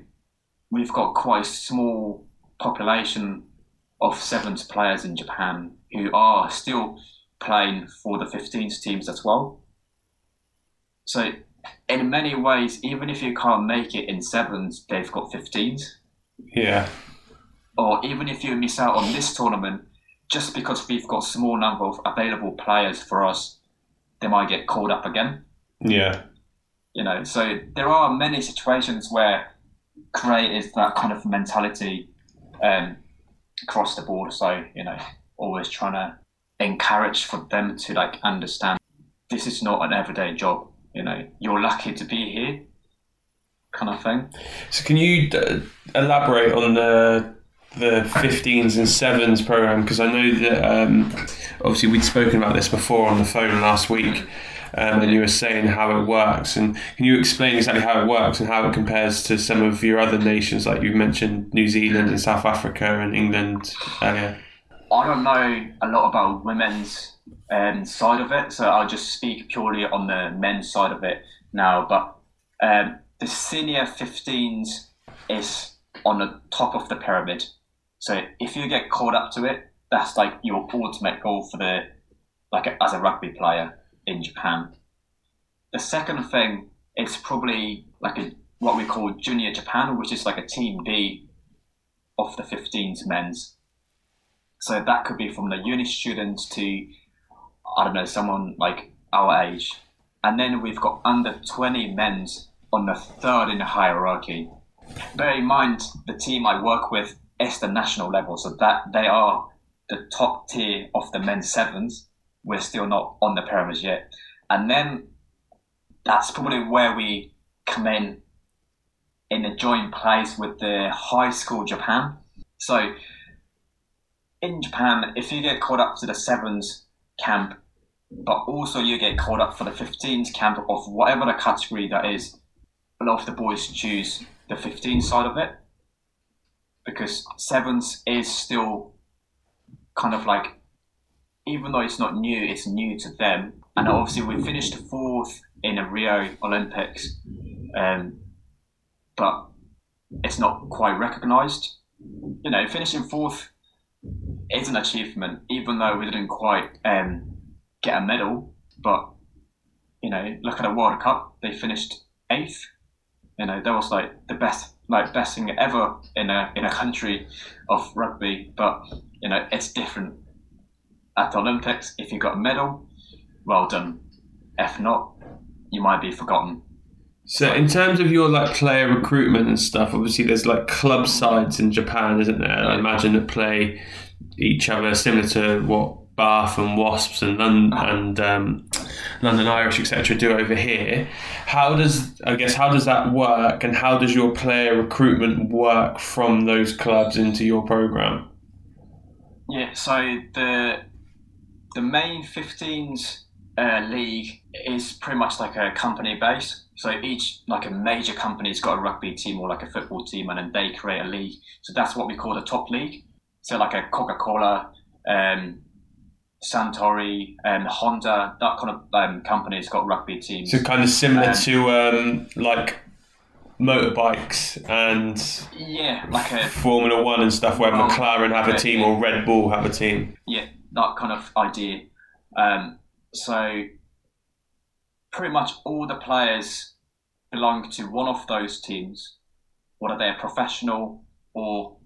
we've got quite a small population of sevens players in Japan who are still playing for the 15s teams as well. So in many ways, even if you can't make it in sevens, they've got 15s. Yeah. Or even if you miss out on this tournament, just because we've got small number of available players for us, they might get called up again. Yeah. You know, so there are many situations where created that kind of mentality um, across the board. So you know, always trying to encourage for them to like understand this is not an everyday job. You know, you're lucky to be here, kind of thing. So can you uh, elaborate on the the 15s and 7s program because I know that um, obviously we'd spoken about this before on the phone last week um, and you were saying how it works and can you explain exactly how it works and how it compares to some of your other nations like you mentioned New Zealand and South Africa and England earlier I don't know a lot about women's um, side of it so I'll just speak purely on the men's side of it now but um, the senior 15s is on the top of the pyramid so if you get caught up to it, that's like your ultimate goal for the like as a rugby player in Japan. The second thing is probably like a what we call junior Japan, which is like a team B of the 15s men's. So that could be from the uni students to I don't know someone like our age, and then we've got under 20 men's on the third in the hierarchy. Bear in mind the team I work with is the national level, so that they are the top tier of the men's sevens. We're still not on the pyramid yet, and then that's probably where we come in in a joint place with the high school Japan. So in Japan, if you get called up to the sevens camp, but also you get called up for the 15s camp of whatever the category that is, a lot of the boys choose the 15 side of it because sevens is still kind of like, even though it's not new, it's new to them. And obviously, we finished fourth in a Rio Olympics, um, but it's not quite recognised. You know, finishing fourth is an achievement, even though we didn't quite um, get a medal. But you know, look at the World Cup; they finished eighth. You know, that was like the best like best thing ever in a in a country of rugby. But you know, it's different. At the Olympics, if you got a medal, well done. If not, you might be forgotten. So, in terms of your like player recruitment and stuff, obviously there's like club sides in Japan, isn't there? I imagine that play each other similar to what Bath and Wasps and London, and um, London Irish etc. do over here. How does I guess how does that work, and how does your player recruitment work from those clubs into your program? Yeah, so the the main 15s uh, league is pretty much like a company base. So each like a major company's got a rugby team or like a football team, and then they create a league. So that's what we call the top league. So like a Coca Cola. Um, Suntory, um, Honda, that kind of um, companies got rugby teams. So kind of similar Um, to um, like motorbikes and yeah, like a Formula One and stuff, where Oh, McLaren have a team or Red Bull have a team. yeah, that kind of idea. Um, so pretty much all the players belong to one of those teams, whether they're professional or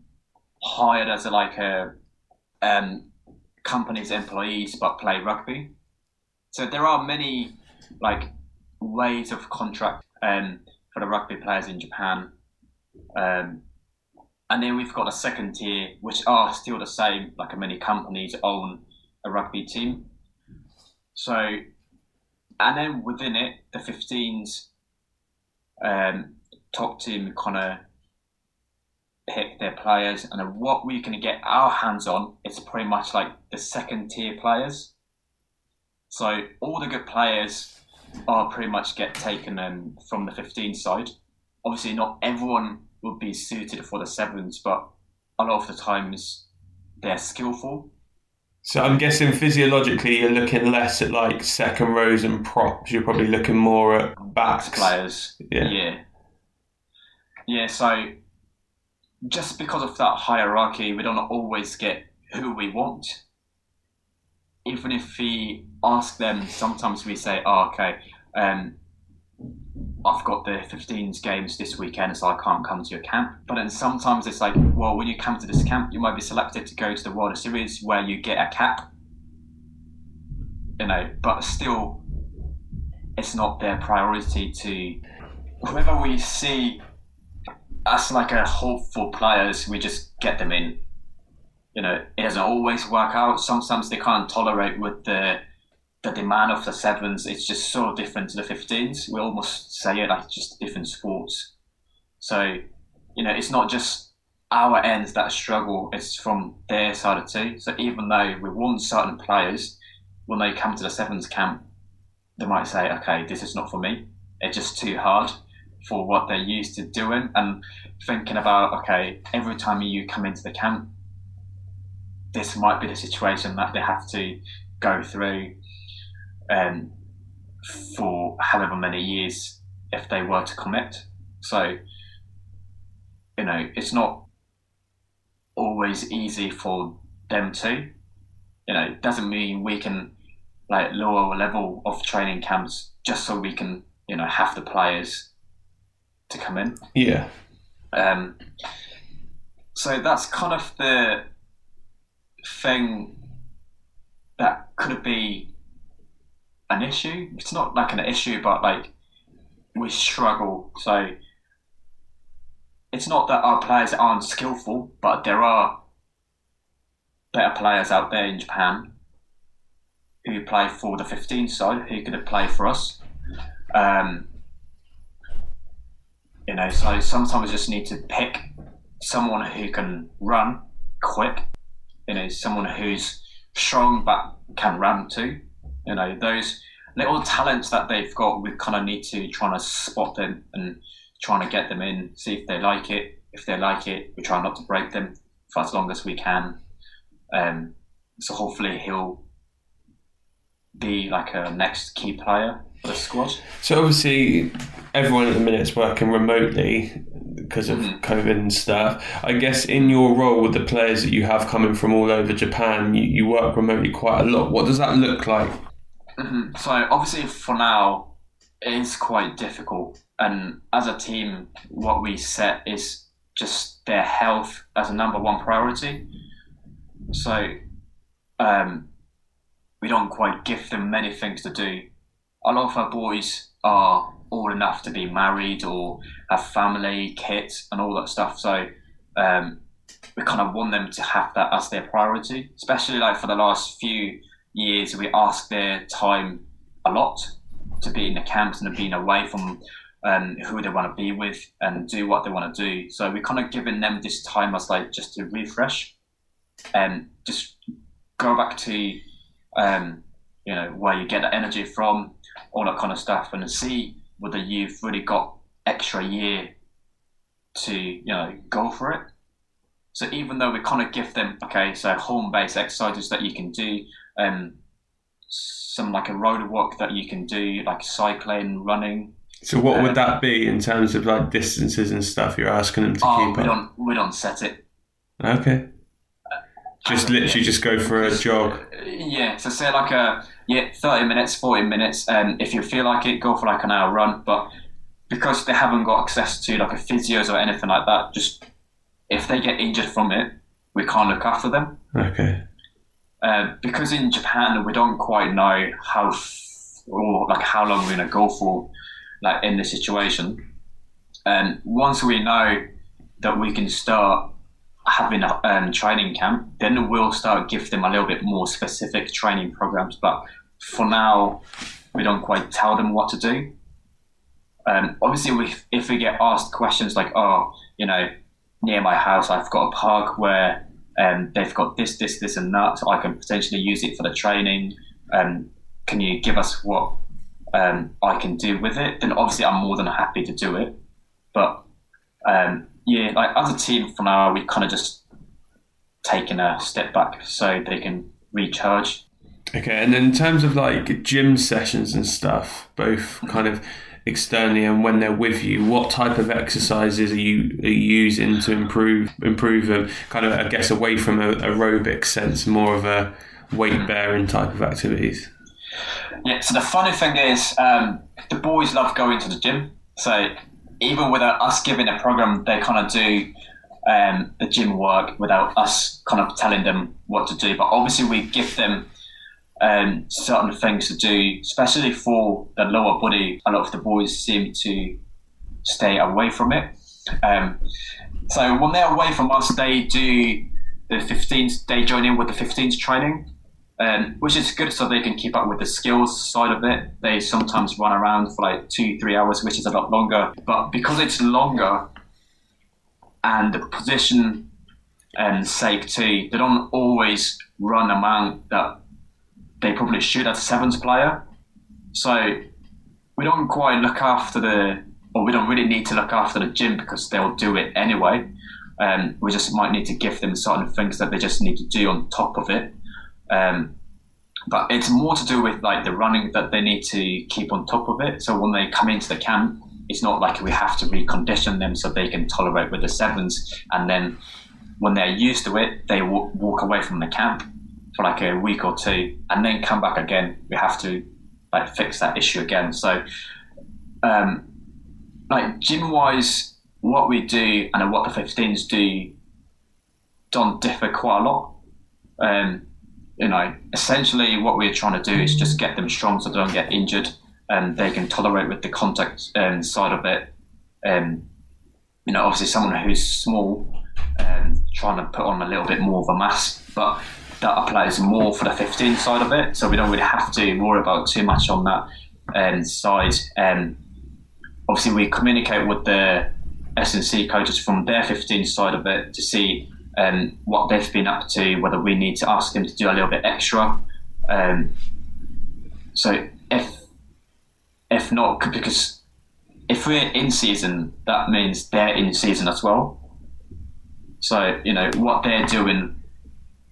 hired as a, like a um, company's employees but play rugby. So there are many like ways of contract um, for the rugby players in Japan. Um, and then we've got a second tier, which are still the same, like many companies own a rugby team. So, and then within it, the 15s um, top team kind of pick their players, and then what we can get our hands on is pretty much like the second tier players. So all the good players are pretty much get taken um, from the 15 side. Obviously, not everyone would be suited for the sevens, but a lot of the times they're skillful. So I'm guessing physiologically you're looking less at like second rows and props. You're probably looking more at backs. players. Yeah. yeah. Yeah, so just because of that hierarchy, we don't always get who we want. Even if we ask them, sometimes we say, oh, okay, um, I've got the 15s games this weekend, so I can't come to your camp. But then sometimes it's like, well, when you come to this camp, you might be selected to go to the World Series where you get a cap. You know, but still, it's not their priority to. Whoever we see as like a hopeful players, we just get them in. You know, it doesn't always work out. Sometimes they can't tolerate with the the demand of the sevens. It's just so different to the 15s. We almost say it like just different sports. So, you know, it's not just our ends that struggle, it's from their side too. So even though we want certain players, when they come to the sevens camp, they might say, okay, this is not for me. It's just too hard for what they're used to doing. And thinking about, okay, every time you come into the camp, this might be the situation that they have to go through um, for however many years if they were to commit. So, you know, it's not always easy for them to. You know, it doesn't mean we can like lower a level of training camps just so we can, you know, have the players to come in. Yeah. Um, so that's kind of the thing that could be an issue. It's not like an issue, but like we struggle. So it's not that our players aren't skillful, but there are better players out there in Japan who play for the 15 side who could play for us. Um, you know, so sometimes just need to pick someone who can run quick. You know, someone who's strong but can run too. You know, those little talents that they've got, we kind of need to try to spot them and trying to get them in, see if they like it. If they like it, we try not to break them for as long as we can. Um, so hopefully he'll be like a next key player for the squad. So obviously, everyone at the minute is working remotely because of Mhm. COVID and stuff. I guess in your role with the players that you have coming from all over Japan, you, you work remotely quite a lot. What does that look like? Mhm. So obviously for now it is quite difficult and as a team what we set is just their health as a number one priority. So um, we don't quite give them many things to do. A lot of our boys are old enough to be married or have family, kids and all that stuff. So um, we kind of want them to have that as their priority, especially like for the last few years we ask their time a lot to be in the camps and being away from um, who they want to be with and do what they want to do. So we're kind of giving them this time as like just to refresh and just go back to um, you know where you get the energy from, all that kind of stuff, and see whether you've really got extra year to you know go for it. So even though we kind of give them okay, so home based exercises that you can do um, some like a road walk that you can do, like cycling, running. So what would Um, that be in terms of like distances and stuff you're asking them to Oh, keep we up? don't we don't set it. Okay. Just literally just go for a jog. Yeah, so say like a yeah, thirty minutes, forty minutes, and if you feel like it, go for like an hour run. But because they haven't got access to like a physios or anything like that, just if they get injured from it, we can't look after them. Okay. Uh, because in Japan we don't quite know how or like how long we're gonna go for, like in this situation. And once we know that we can start having a um, training camp, then we'll start give them a little bit more specific training programs. But for now, we don't quite tell them what to do. Um, obviously, we, if we get asked questions like, "Oh, you know, near my house, I've got a park where um, they've got this, this, this, and that. So I can potentially use it for the training. Um, can you give us what um, I can do with it? Then obviously I'm more than happy to do it. But um, yeah, like as a team for now, we've kind of just taken a step back so they can recharge. Okay, and then in terms of like gym sessions and stuff, both kind of externally and when they're with you, what type of exercises are you, are you using to improve improve them? Kind of, I guess, away from a aerobic sense, more of a weight bearing type of activities. Yeah, so the funny thing is, um, the boys love going to the gym. So even without us giving a program, they kind of do um, the gym work without us kind of telling them what to do. But obviously, we give them um, certain things to do, especially for the lower body. A lot of the boys seem to stay away from it. Um, so when they're away from us, they do the 15th, they join in with the 15th training um, which is good so they can keep up with the skills side of it. They sometimes run around for like two, three hours, which is a lot longer. But because it's longer and the position and sake too, they don't always run amount that they probably should as a sevens player. So we don't quite look after the, or we don't really need to look after the gym because they'll do it anyway. Um, we just might need to give them certain things that they just need to do on top of it. Um, but it's more to do with like the running that they need to keep on top of it. So when they come into the camp, it's not like we have to recondition them so they can tolerate with the sevens. And then when they're used to it, they w- walk away from the camp for like a week or two, and then come back again. We have to like fix that issue again. So, um, like gym wise, what we do and what the 15s do don't differ quite a lot. Um, you know, essentially what we're trying to do is just get them strong so they don't get injured and they can tolerate with the contact um, side of it. Um, you know, obviously someone who's small, um, trying to put on a little bit more of a mass, but that applies more for the 15 side of it. So we don't really have to worry about too much on that um, side. Um, obviously, we communicate with the S&C coaches from their 15 side of it to see um, what they've been up to, whether we need to ask them to do a little bit extra. Um, so if if not, because if we're in season, that means they're in season as well. So you know what they're doing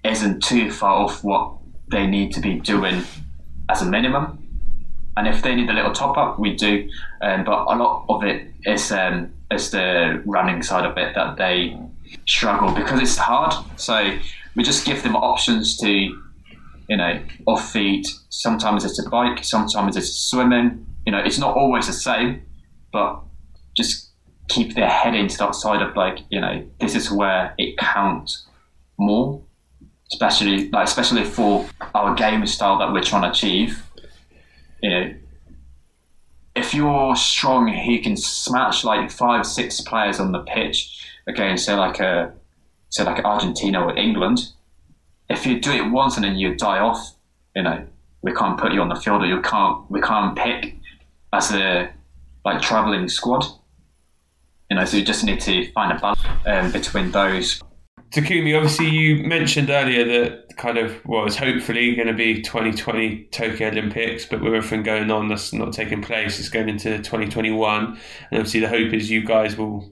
isn't too far off what they need to be doing as a minimum. And if they need a little top up, we do. Um, but a lot of it is um, is the running side of it that they struggle because it's hard. So we just give them options to, you know, off feet. Sometimes it's a bike, sometimes it's swimming. You know, it's not always the same, but just keep their head into that side of like, you know, this is where it counts more, especially like especially for our game style that we're trying to achieve. You know, if you're strong, you can smash like five, six players on the pitch against say like a say like Argentina or England. If you do it once and then you die off, you know, we can't put you on the field or you can't we can't pick as a like travelling squad. You know, so you just need to find a balance um, between those. Takumi, obviously, you mentioned earlier that kind of what is hopefully going to be 2020 Tokyo Olympics, but with everything going on that's not taking place, it's going into 2021. And obviously, the hope is you guys will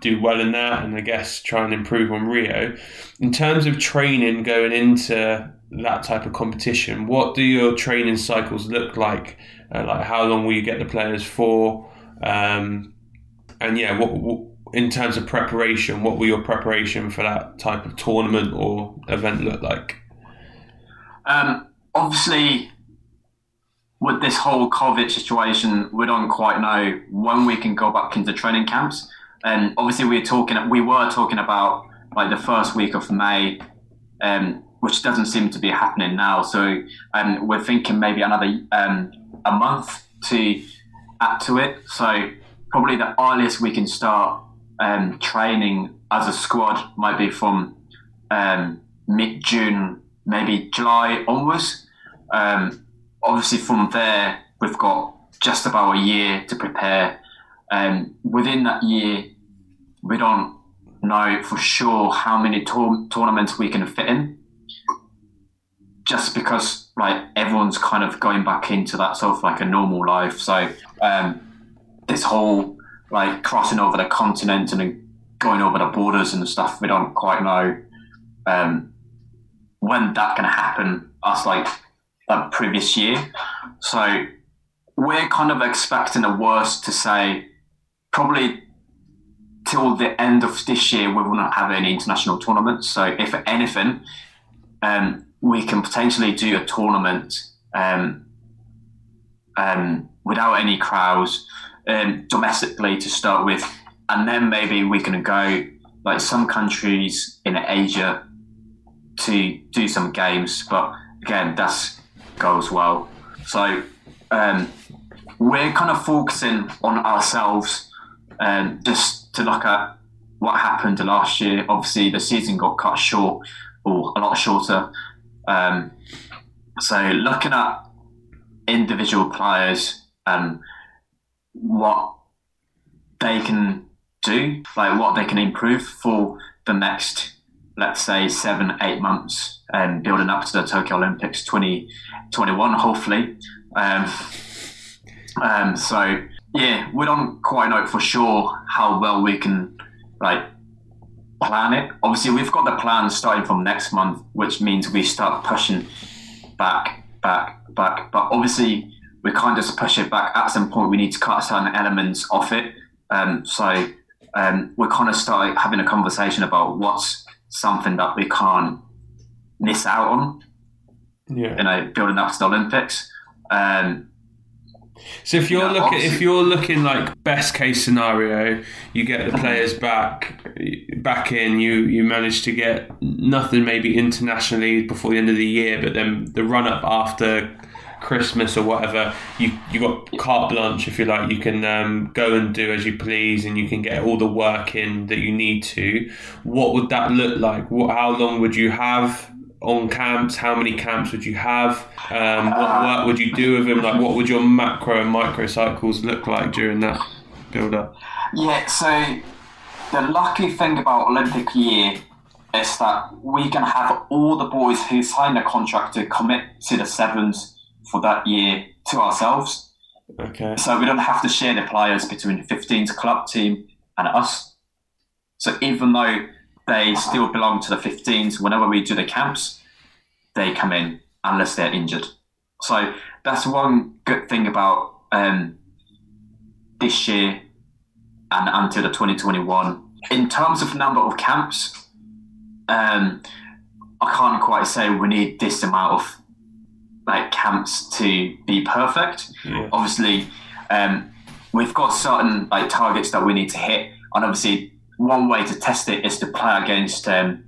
do well in that and I guess try and improve on Rio. In terms of training going into that type of competition, what do your training cycles look like? Uh, like how long will you get the players for? Um, and yeah, what, what, in terms of preparation, what will your preparation for that type of tournament or event look like? Um, obviously, with this whole COVID situation, we don't quite know when we can go back into training camps. And obviously, we're talking, we were talking about like the first week of May, um, which doesn't seem to be happening now. So um, we're thinking maybe another um, a month to add to it. So probably the earliest we can start um, training as a squad might be from um, mid June, maybe July onwards. Um, obviously, from there, we've got just about a year to prepare. Um, within that year, we don't know for sure how many tour- tournaments we can fit in. Just because like everyone's kind of going back into that sort of like a normal life. So um, this whole like crossing over the continent and going over the borders and stuff, we don't quite know um, when that can happen. Us like that previous year, so we're kind of expecting the worst to say probably till the end of this year we will not have any international tournaments. So if anything, um, we can potentially do a tournament um, um, without any crowds um, domestically to start with, and then maybe we can go like some countries in Asia to do some games. But again, that's goes well. So um, we're kind of focusing on ourselves um, just to look at what happened last year. Obviously, the season got cut short or a lot shorter. Um, so looking at individual players and what they can do, like what they can improve for the next, let's say, seven, eight months, and um, building up to the Tokyo Olympics 2021, hopefully. Um, um, so yeah, we don't quite know for sure how well we can like plan it. Obviously, we've got the plan starting from next month, which means we start pushing back, back, back. But obviously, we can't just push it back. At some point, we need to cut certain elements off it. Um, so um, we kind of start having a conversation about what's something that we can't miss out on. Yeah. You know, building up to the Olympics. Um, so if you're looking, if you're looking like best case scenario, you get the players back, back in. You you manage to get nothing maybe internationally before the end of the year, but then the run up after Christmas or whatever, you you got carte blanche if you like. You can um, go and do as you please, and you can get all the work in that you need to. What would that look like? What how long would you have? on camps? How many camps would you have? Um, what work would you do with them? Like, what would your macro and micro cycles look like during that build up? Yeah, so the lucky thing about Olympic year is that we can have all the boys who signed a contract to commit to the sevens for that year to ourselves. Okay. So we don't have to share the players between the 15s club team and us. So even though they still belong to the 15s. Whenever we do the camps, they come in unless they're injured. So that's one good thing about um, this year and until the 2021. In terms of number of camps, um, I can't quite say we need this amount of like camps to be perfect. Yeah. Obviously, um, we've got certain like targets that we need to hit, and obviously one way to test it is to play against um,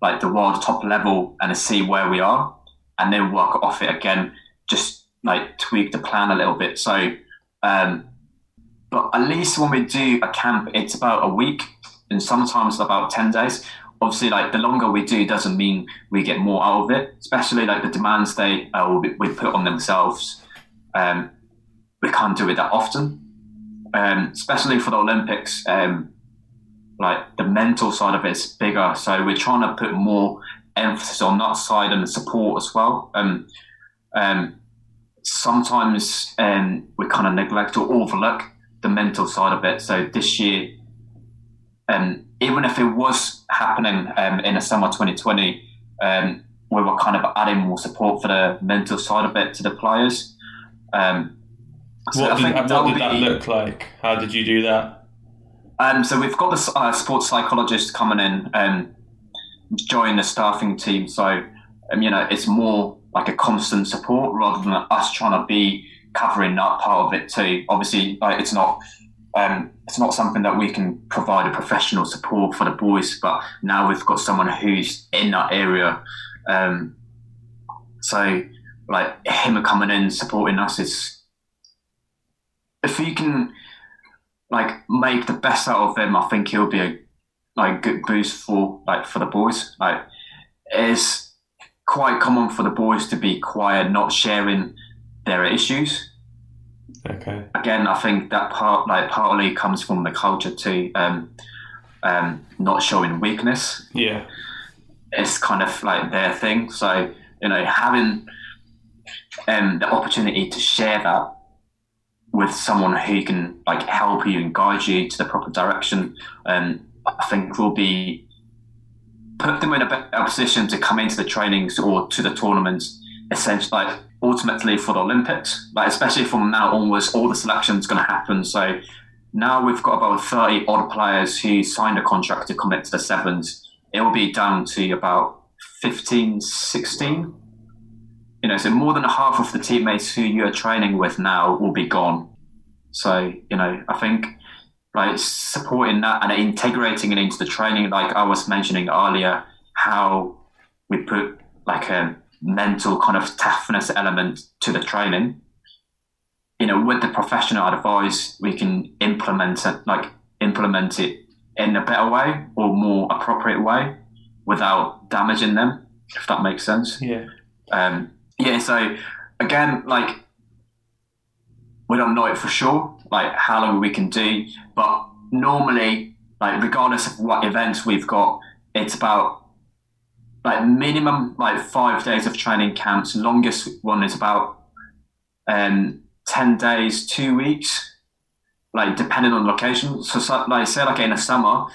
like the world top level and see where we are, and then work off it again. Just like tweak the plan a little bit. So, um, but at least when we do a camp, it's about a week, and sometimes about ten days. Obviously, like the longer we do doesn't mean we get more out of it. Especially like the demands they uh, we put on themselves. Um, we can't do it that often, um, especially for the Olympics. Um, like the mental side of it is bigger. So we're trying to put more emphasis on that side and the support as well. Um, um, sometimes um, we kind of neglect or overlook the mental side of it. So this year, um, even if it was happening um, in the summer 2020, um, we were kind of adding more support for the mental side of it to the players. Um, so what did, what did that look like? How did you do that? Um, so we've got the uh, sports psychologist coming in and join the staffing team. So um, you know, it's more like a constant support rather than us trying to be covering that part of it too. Obviously, like it's not um, it's not something that we can provide a professional support for the boys, but now we've got someone who's in that area. Um, so, like him coming in supporting us is if he can like make the best out of him, I think he'll be a like good boost for like for the boys. Like it's quite common for the boys to be quiet, not sharing their issues. Okay. Again, I think that part like partly comes from the culture too, um, um, not showing weakness. Yeah. It's kind of like their thing. So you know, having um, the opportunity to share that with someone who can like help you and guide you to the proper direction, um, I think will be put them in a better position to come into the trainings or to the tournaments essentially like ultimately for the Olympics. Like especially from now onwards, all the selections going to happen. So now we've got about 30 odd players who signed a contract to commit to the sevens. It will be down to about 15, 16. You know, so more than half of the teammates who you're training with now will be gone. So, you know, I think like supporting that and integrating it into the training, like I was mentioning earlier, how we put like a mental kind of toughness element to the training. You know, with the professional advice, we can implement it, like implement it in a better way or more appropriate way without damaging them, if that makes sense. Yeah. Um, yeah. So again, like we don't know it for sure, like how long we can do, but normally, like regardless of what events we've got, it's about like minimum like five days of training camps. Longest one is about um, ten days, two weeks, like depending on location. So, so like say like in the summer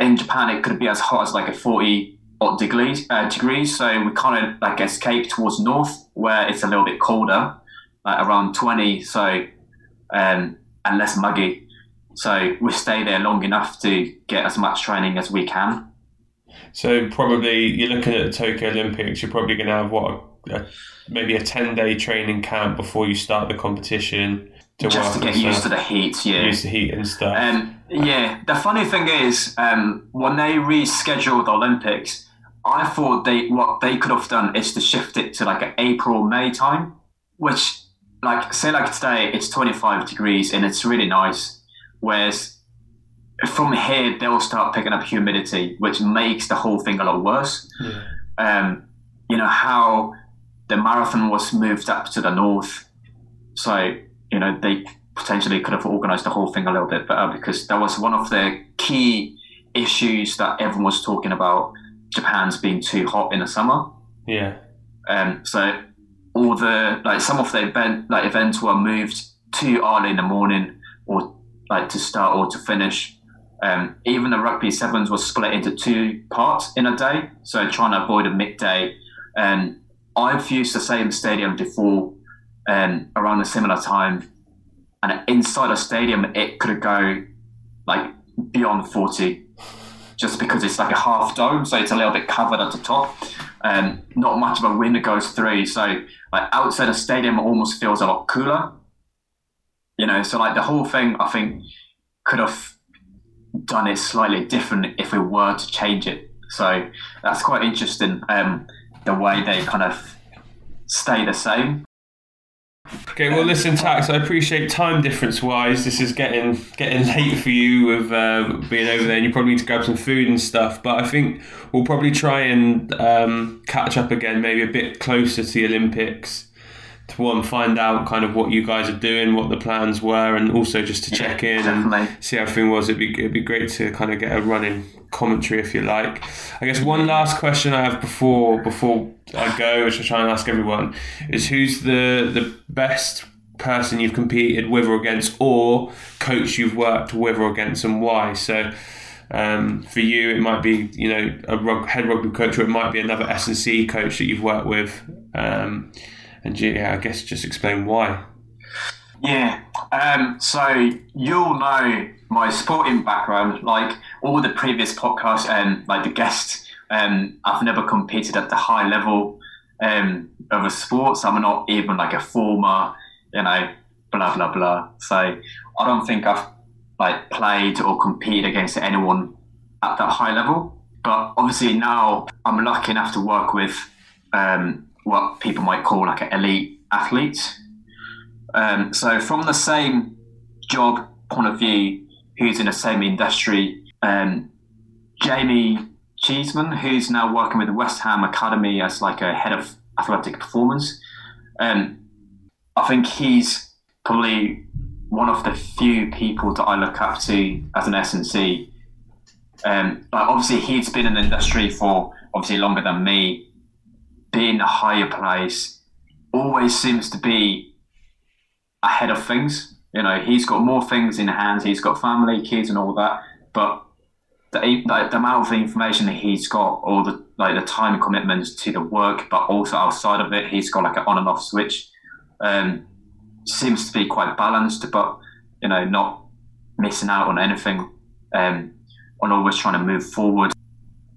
in Japan, it could be as hot as like a forty odd degrees. Uh, degrees. So we kind of like escape towards north where it's a little bit colder, like around twenty. So um, and less muggy. So we stay there long enough to get as much training as we can. So probably you're looking at the Tokyo Olympics. You're probably going to have what a, maybe a ten day training camp before you start the competition to just to get used to the heat. Yeah, used to heat and stuff. Um, yeah, the funny thing is um, when they rescheduled the Olympics, I thought they what they could have done is to shift it to like an April May time, which like say like today it's 25 degrees and it's really nice, whereas from here they'll start picking up humidity, which makes the whole thing a lot worse. Yeah. Um, you know how the marathon was moved up to the north, so you know they potentially could have organised the whole thing a little bit better because that was one of the key issues that everyone was talking about. Japan's being too hot in the summer. Yeah. Um. So all the like some of the event like events were moved too early in the morning or like to start or to finish um, even the rugby sevens was split into two parts in a day, so trying to avoid a midday. And I've used the same stadium before, um, around a similar time, and inside a stadium it could go like beyond forty, just because it's like a half dome, so it's a little bit covered at the top, and not much of a wind goes through. So like outside a stadium, almost feels a lot cooler. You know, so like the whole thing, I think could have done it slightly different if we were to change it. So that's quite interesting. Um, the way they kind of stay the same. Okay, well, listen, Tax. I appreciate time difference wise. This is getting getting late for you with uh, being over there, and you probably need to grab some food and stuff. But I think we'll probably try and um, catch up again, maybe a bit closer to the Olympics to one find out kind of what you guys are doing, what the plans were, and also just to check in Definitely. and see how everything was. It'd be it'd be great to kind of get a running commentary if you like. I guess one last question I have before before I go, which I try and ask everyone, is who's the the best person you've competed with or against, or coach you've worked with or against, and why? So. Um, for you, it might be you know a rug, head rugby coach, or it might be another S and C coach that you've worked with. Um, and yeah, I guess just explain why. Yeah. Um, so you'll know my sporting background, like all the previous podcasts and like the guests. Um, I've never competed at the high level um, of a sport, so I'm not even like a former, you know, blah blah blah. So I don't think I've like played or competed against anyone at that high level. But obviously now I'm lucky enough to work with um, what people might call like an elite athlete. Um, so from the same job point of view, who's in the same industry, um, Jamie Cheeseman, who's now working with West Ham Academy as like a head of athletic performance. Um, I think he's probably one of the few people that I look up to as an S&C. Um, but obviously he's been in the industry for obviously longer than me, being a higher place, always seems to be ahead of things. You know, he's got more things in hands. He's got family, kids, and all that. But the, the, amount of information that he's got, all the like the time commitments to the work, but also outside of it, he's got like an on and off switch. Um, seems to be quite balanced, but you know, not missing out on anything. Um, and always trying to move forward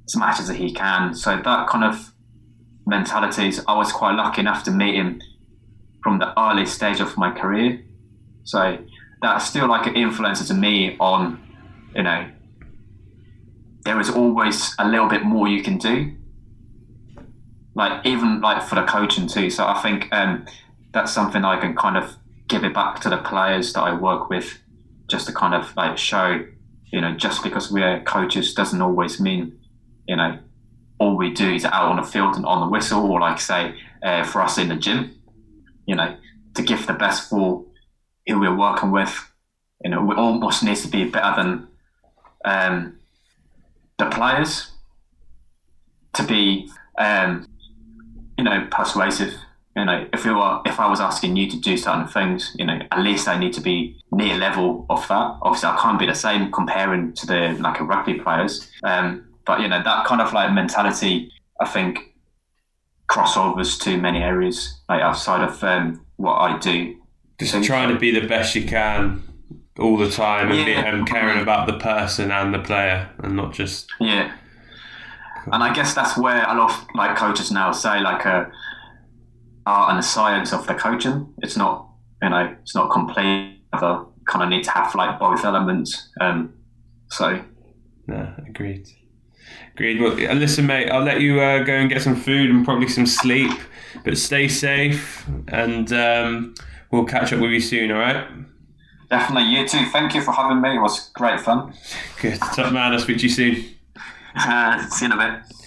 as much as he can. So that kind of mentality, I was quite lucky enough to meet him from the early stage of my career. So that still like an influences me on, you know, there is always a little bit more you can do. Like even like for the coaching too. So I think um, that's something I can kind of give it back to the players that I work with, just to kind of like show, you know, just because we're coaches doesn't always mean, you know, all we do is out on the field and on the whistle, or like say uh, for us in the gym you know, to give the best for who we're working with. You know, we almost needs to be better than um, the players to be, um, you know, persuasive. You know, if we were, if I was asking you to do certain things, you know, at least I need to be near level of that. Obviously, I can't be the same comparing to the like a rugby players. Um, but you know, that kind of like mentality, I think, crossovers to many areas like outside of um, what I do. Just so, trying to be the best you can all the time and, yeah. be, and caring about the person and the player and not just yeah. And I guess that's where a lot of like coaches now say like a uh, art and the science of the coaching. It's not you know it's not complete. Other kind of need to have like both elements. Um, so yeah, agreed. Agreed. Well, listen, mate, I'll let you uh, go and get some food and probably some sleep, but stay safe and um, we'll catch up with you soon, all right? Definitely. You too. Thank you for having me. It was great fun. Good. Top man. I'll speak to you soon. Uh, see you in a bit.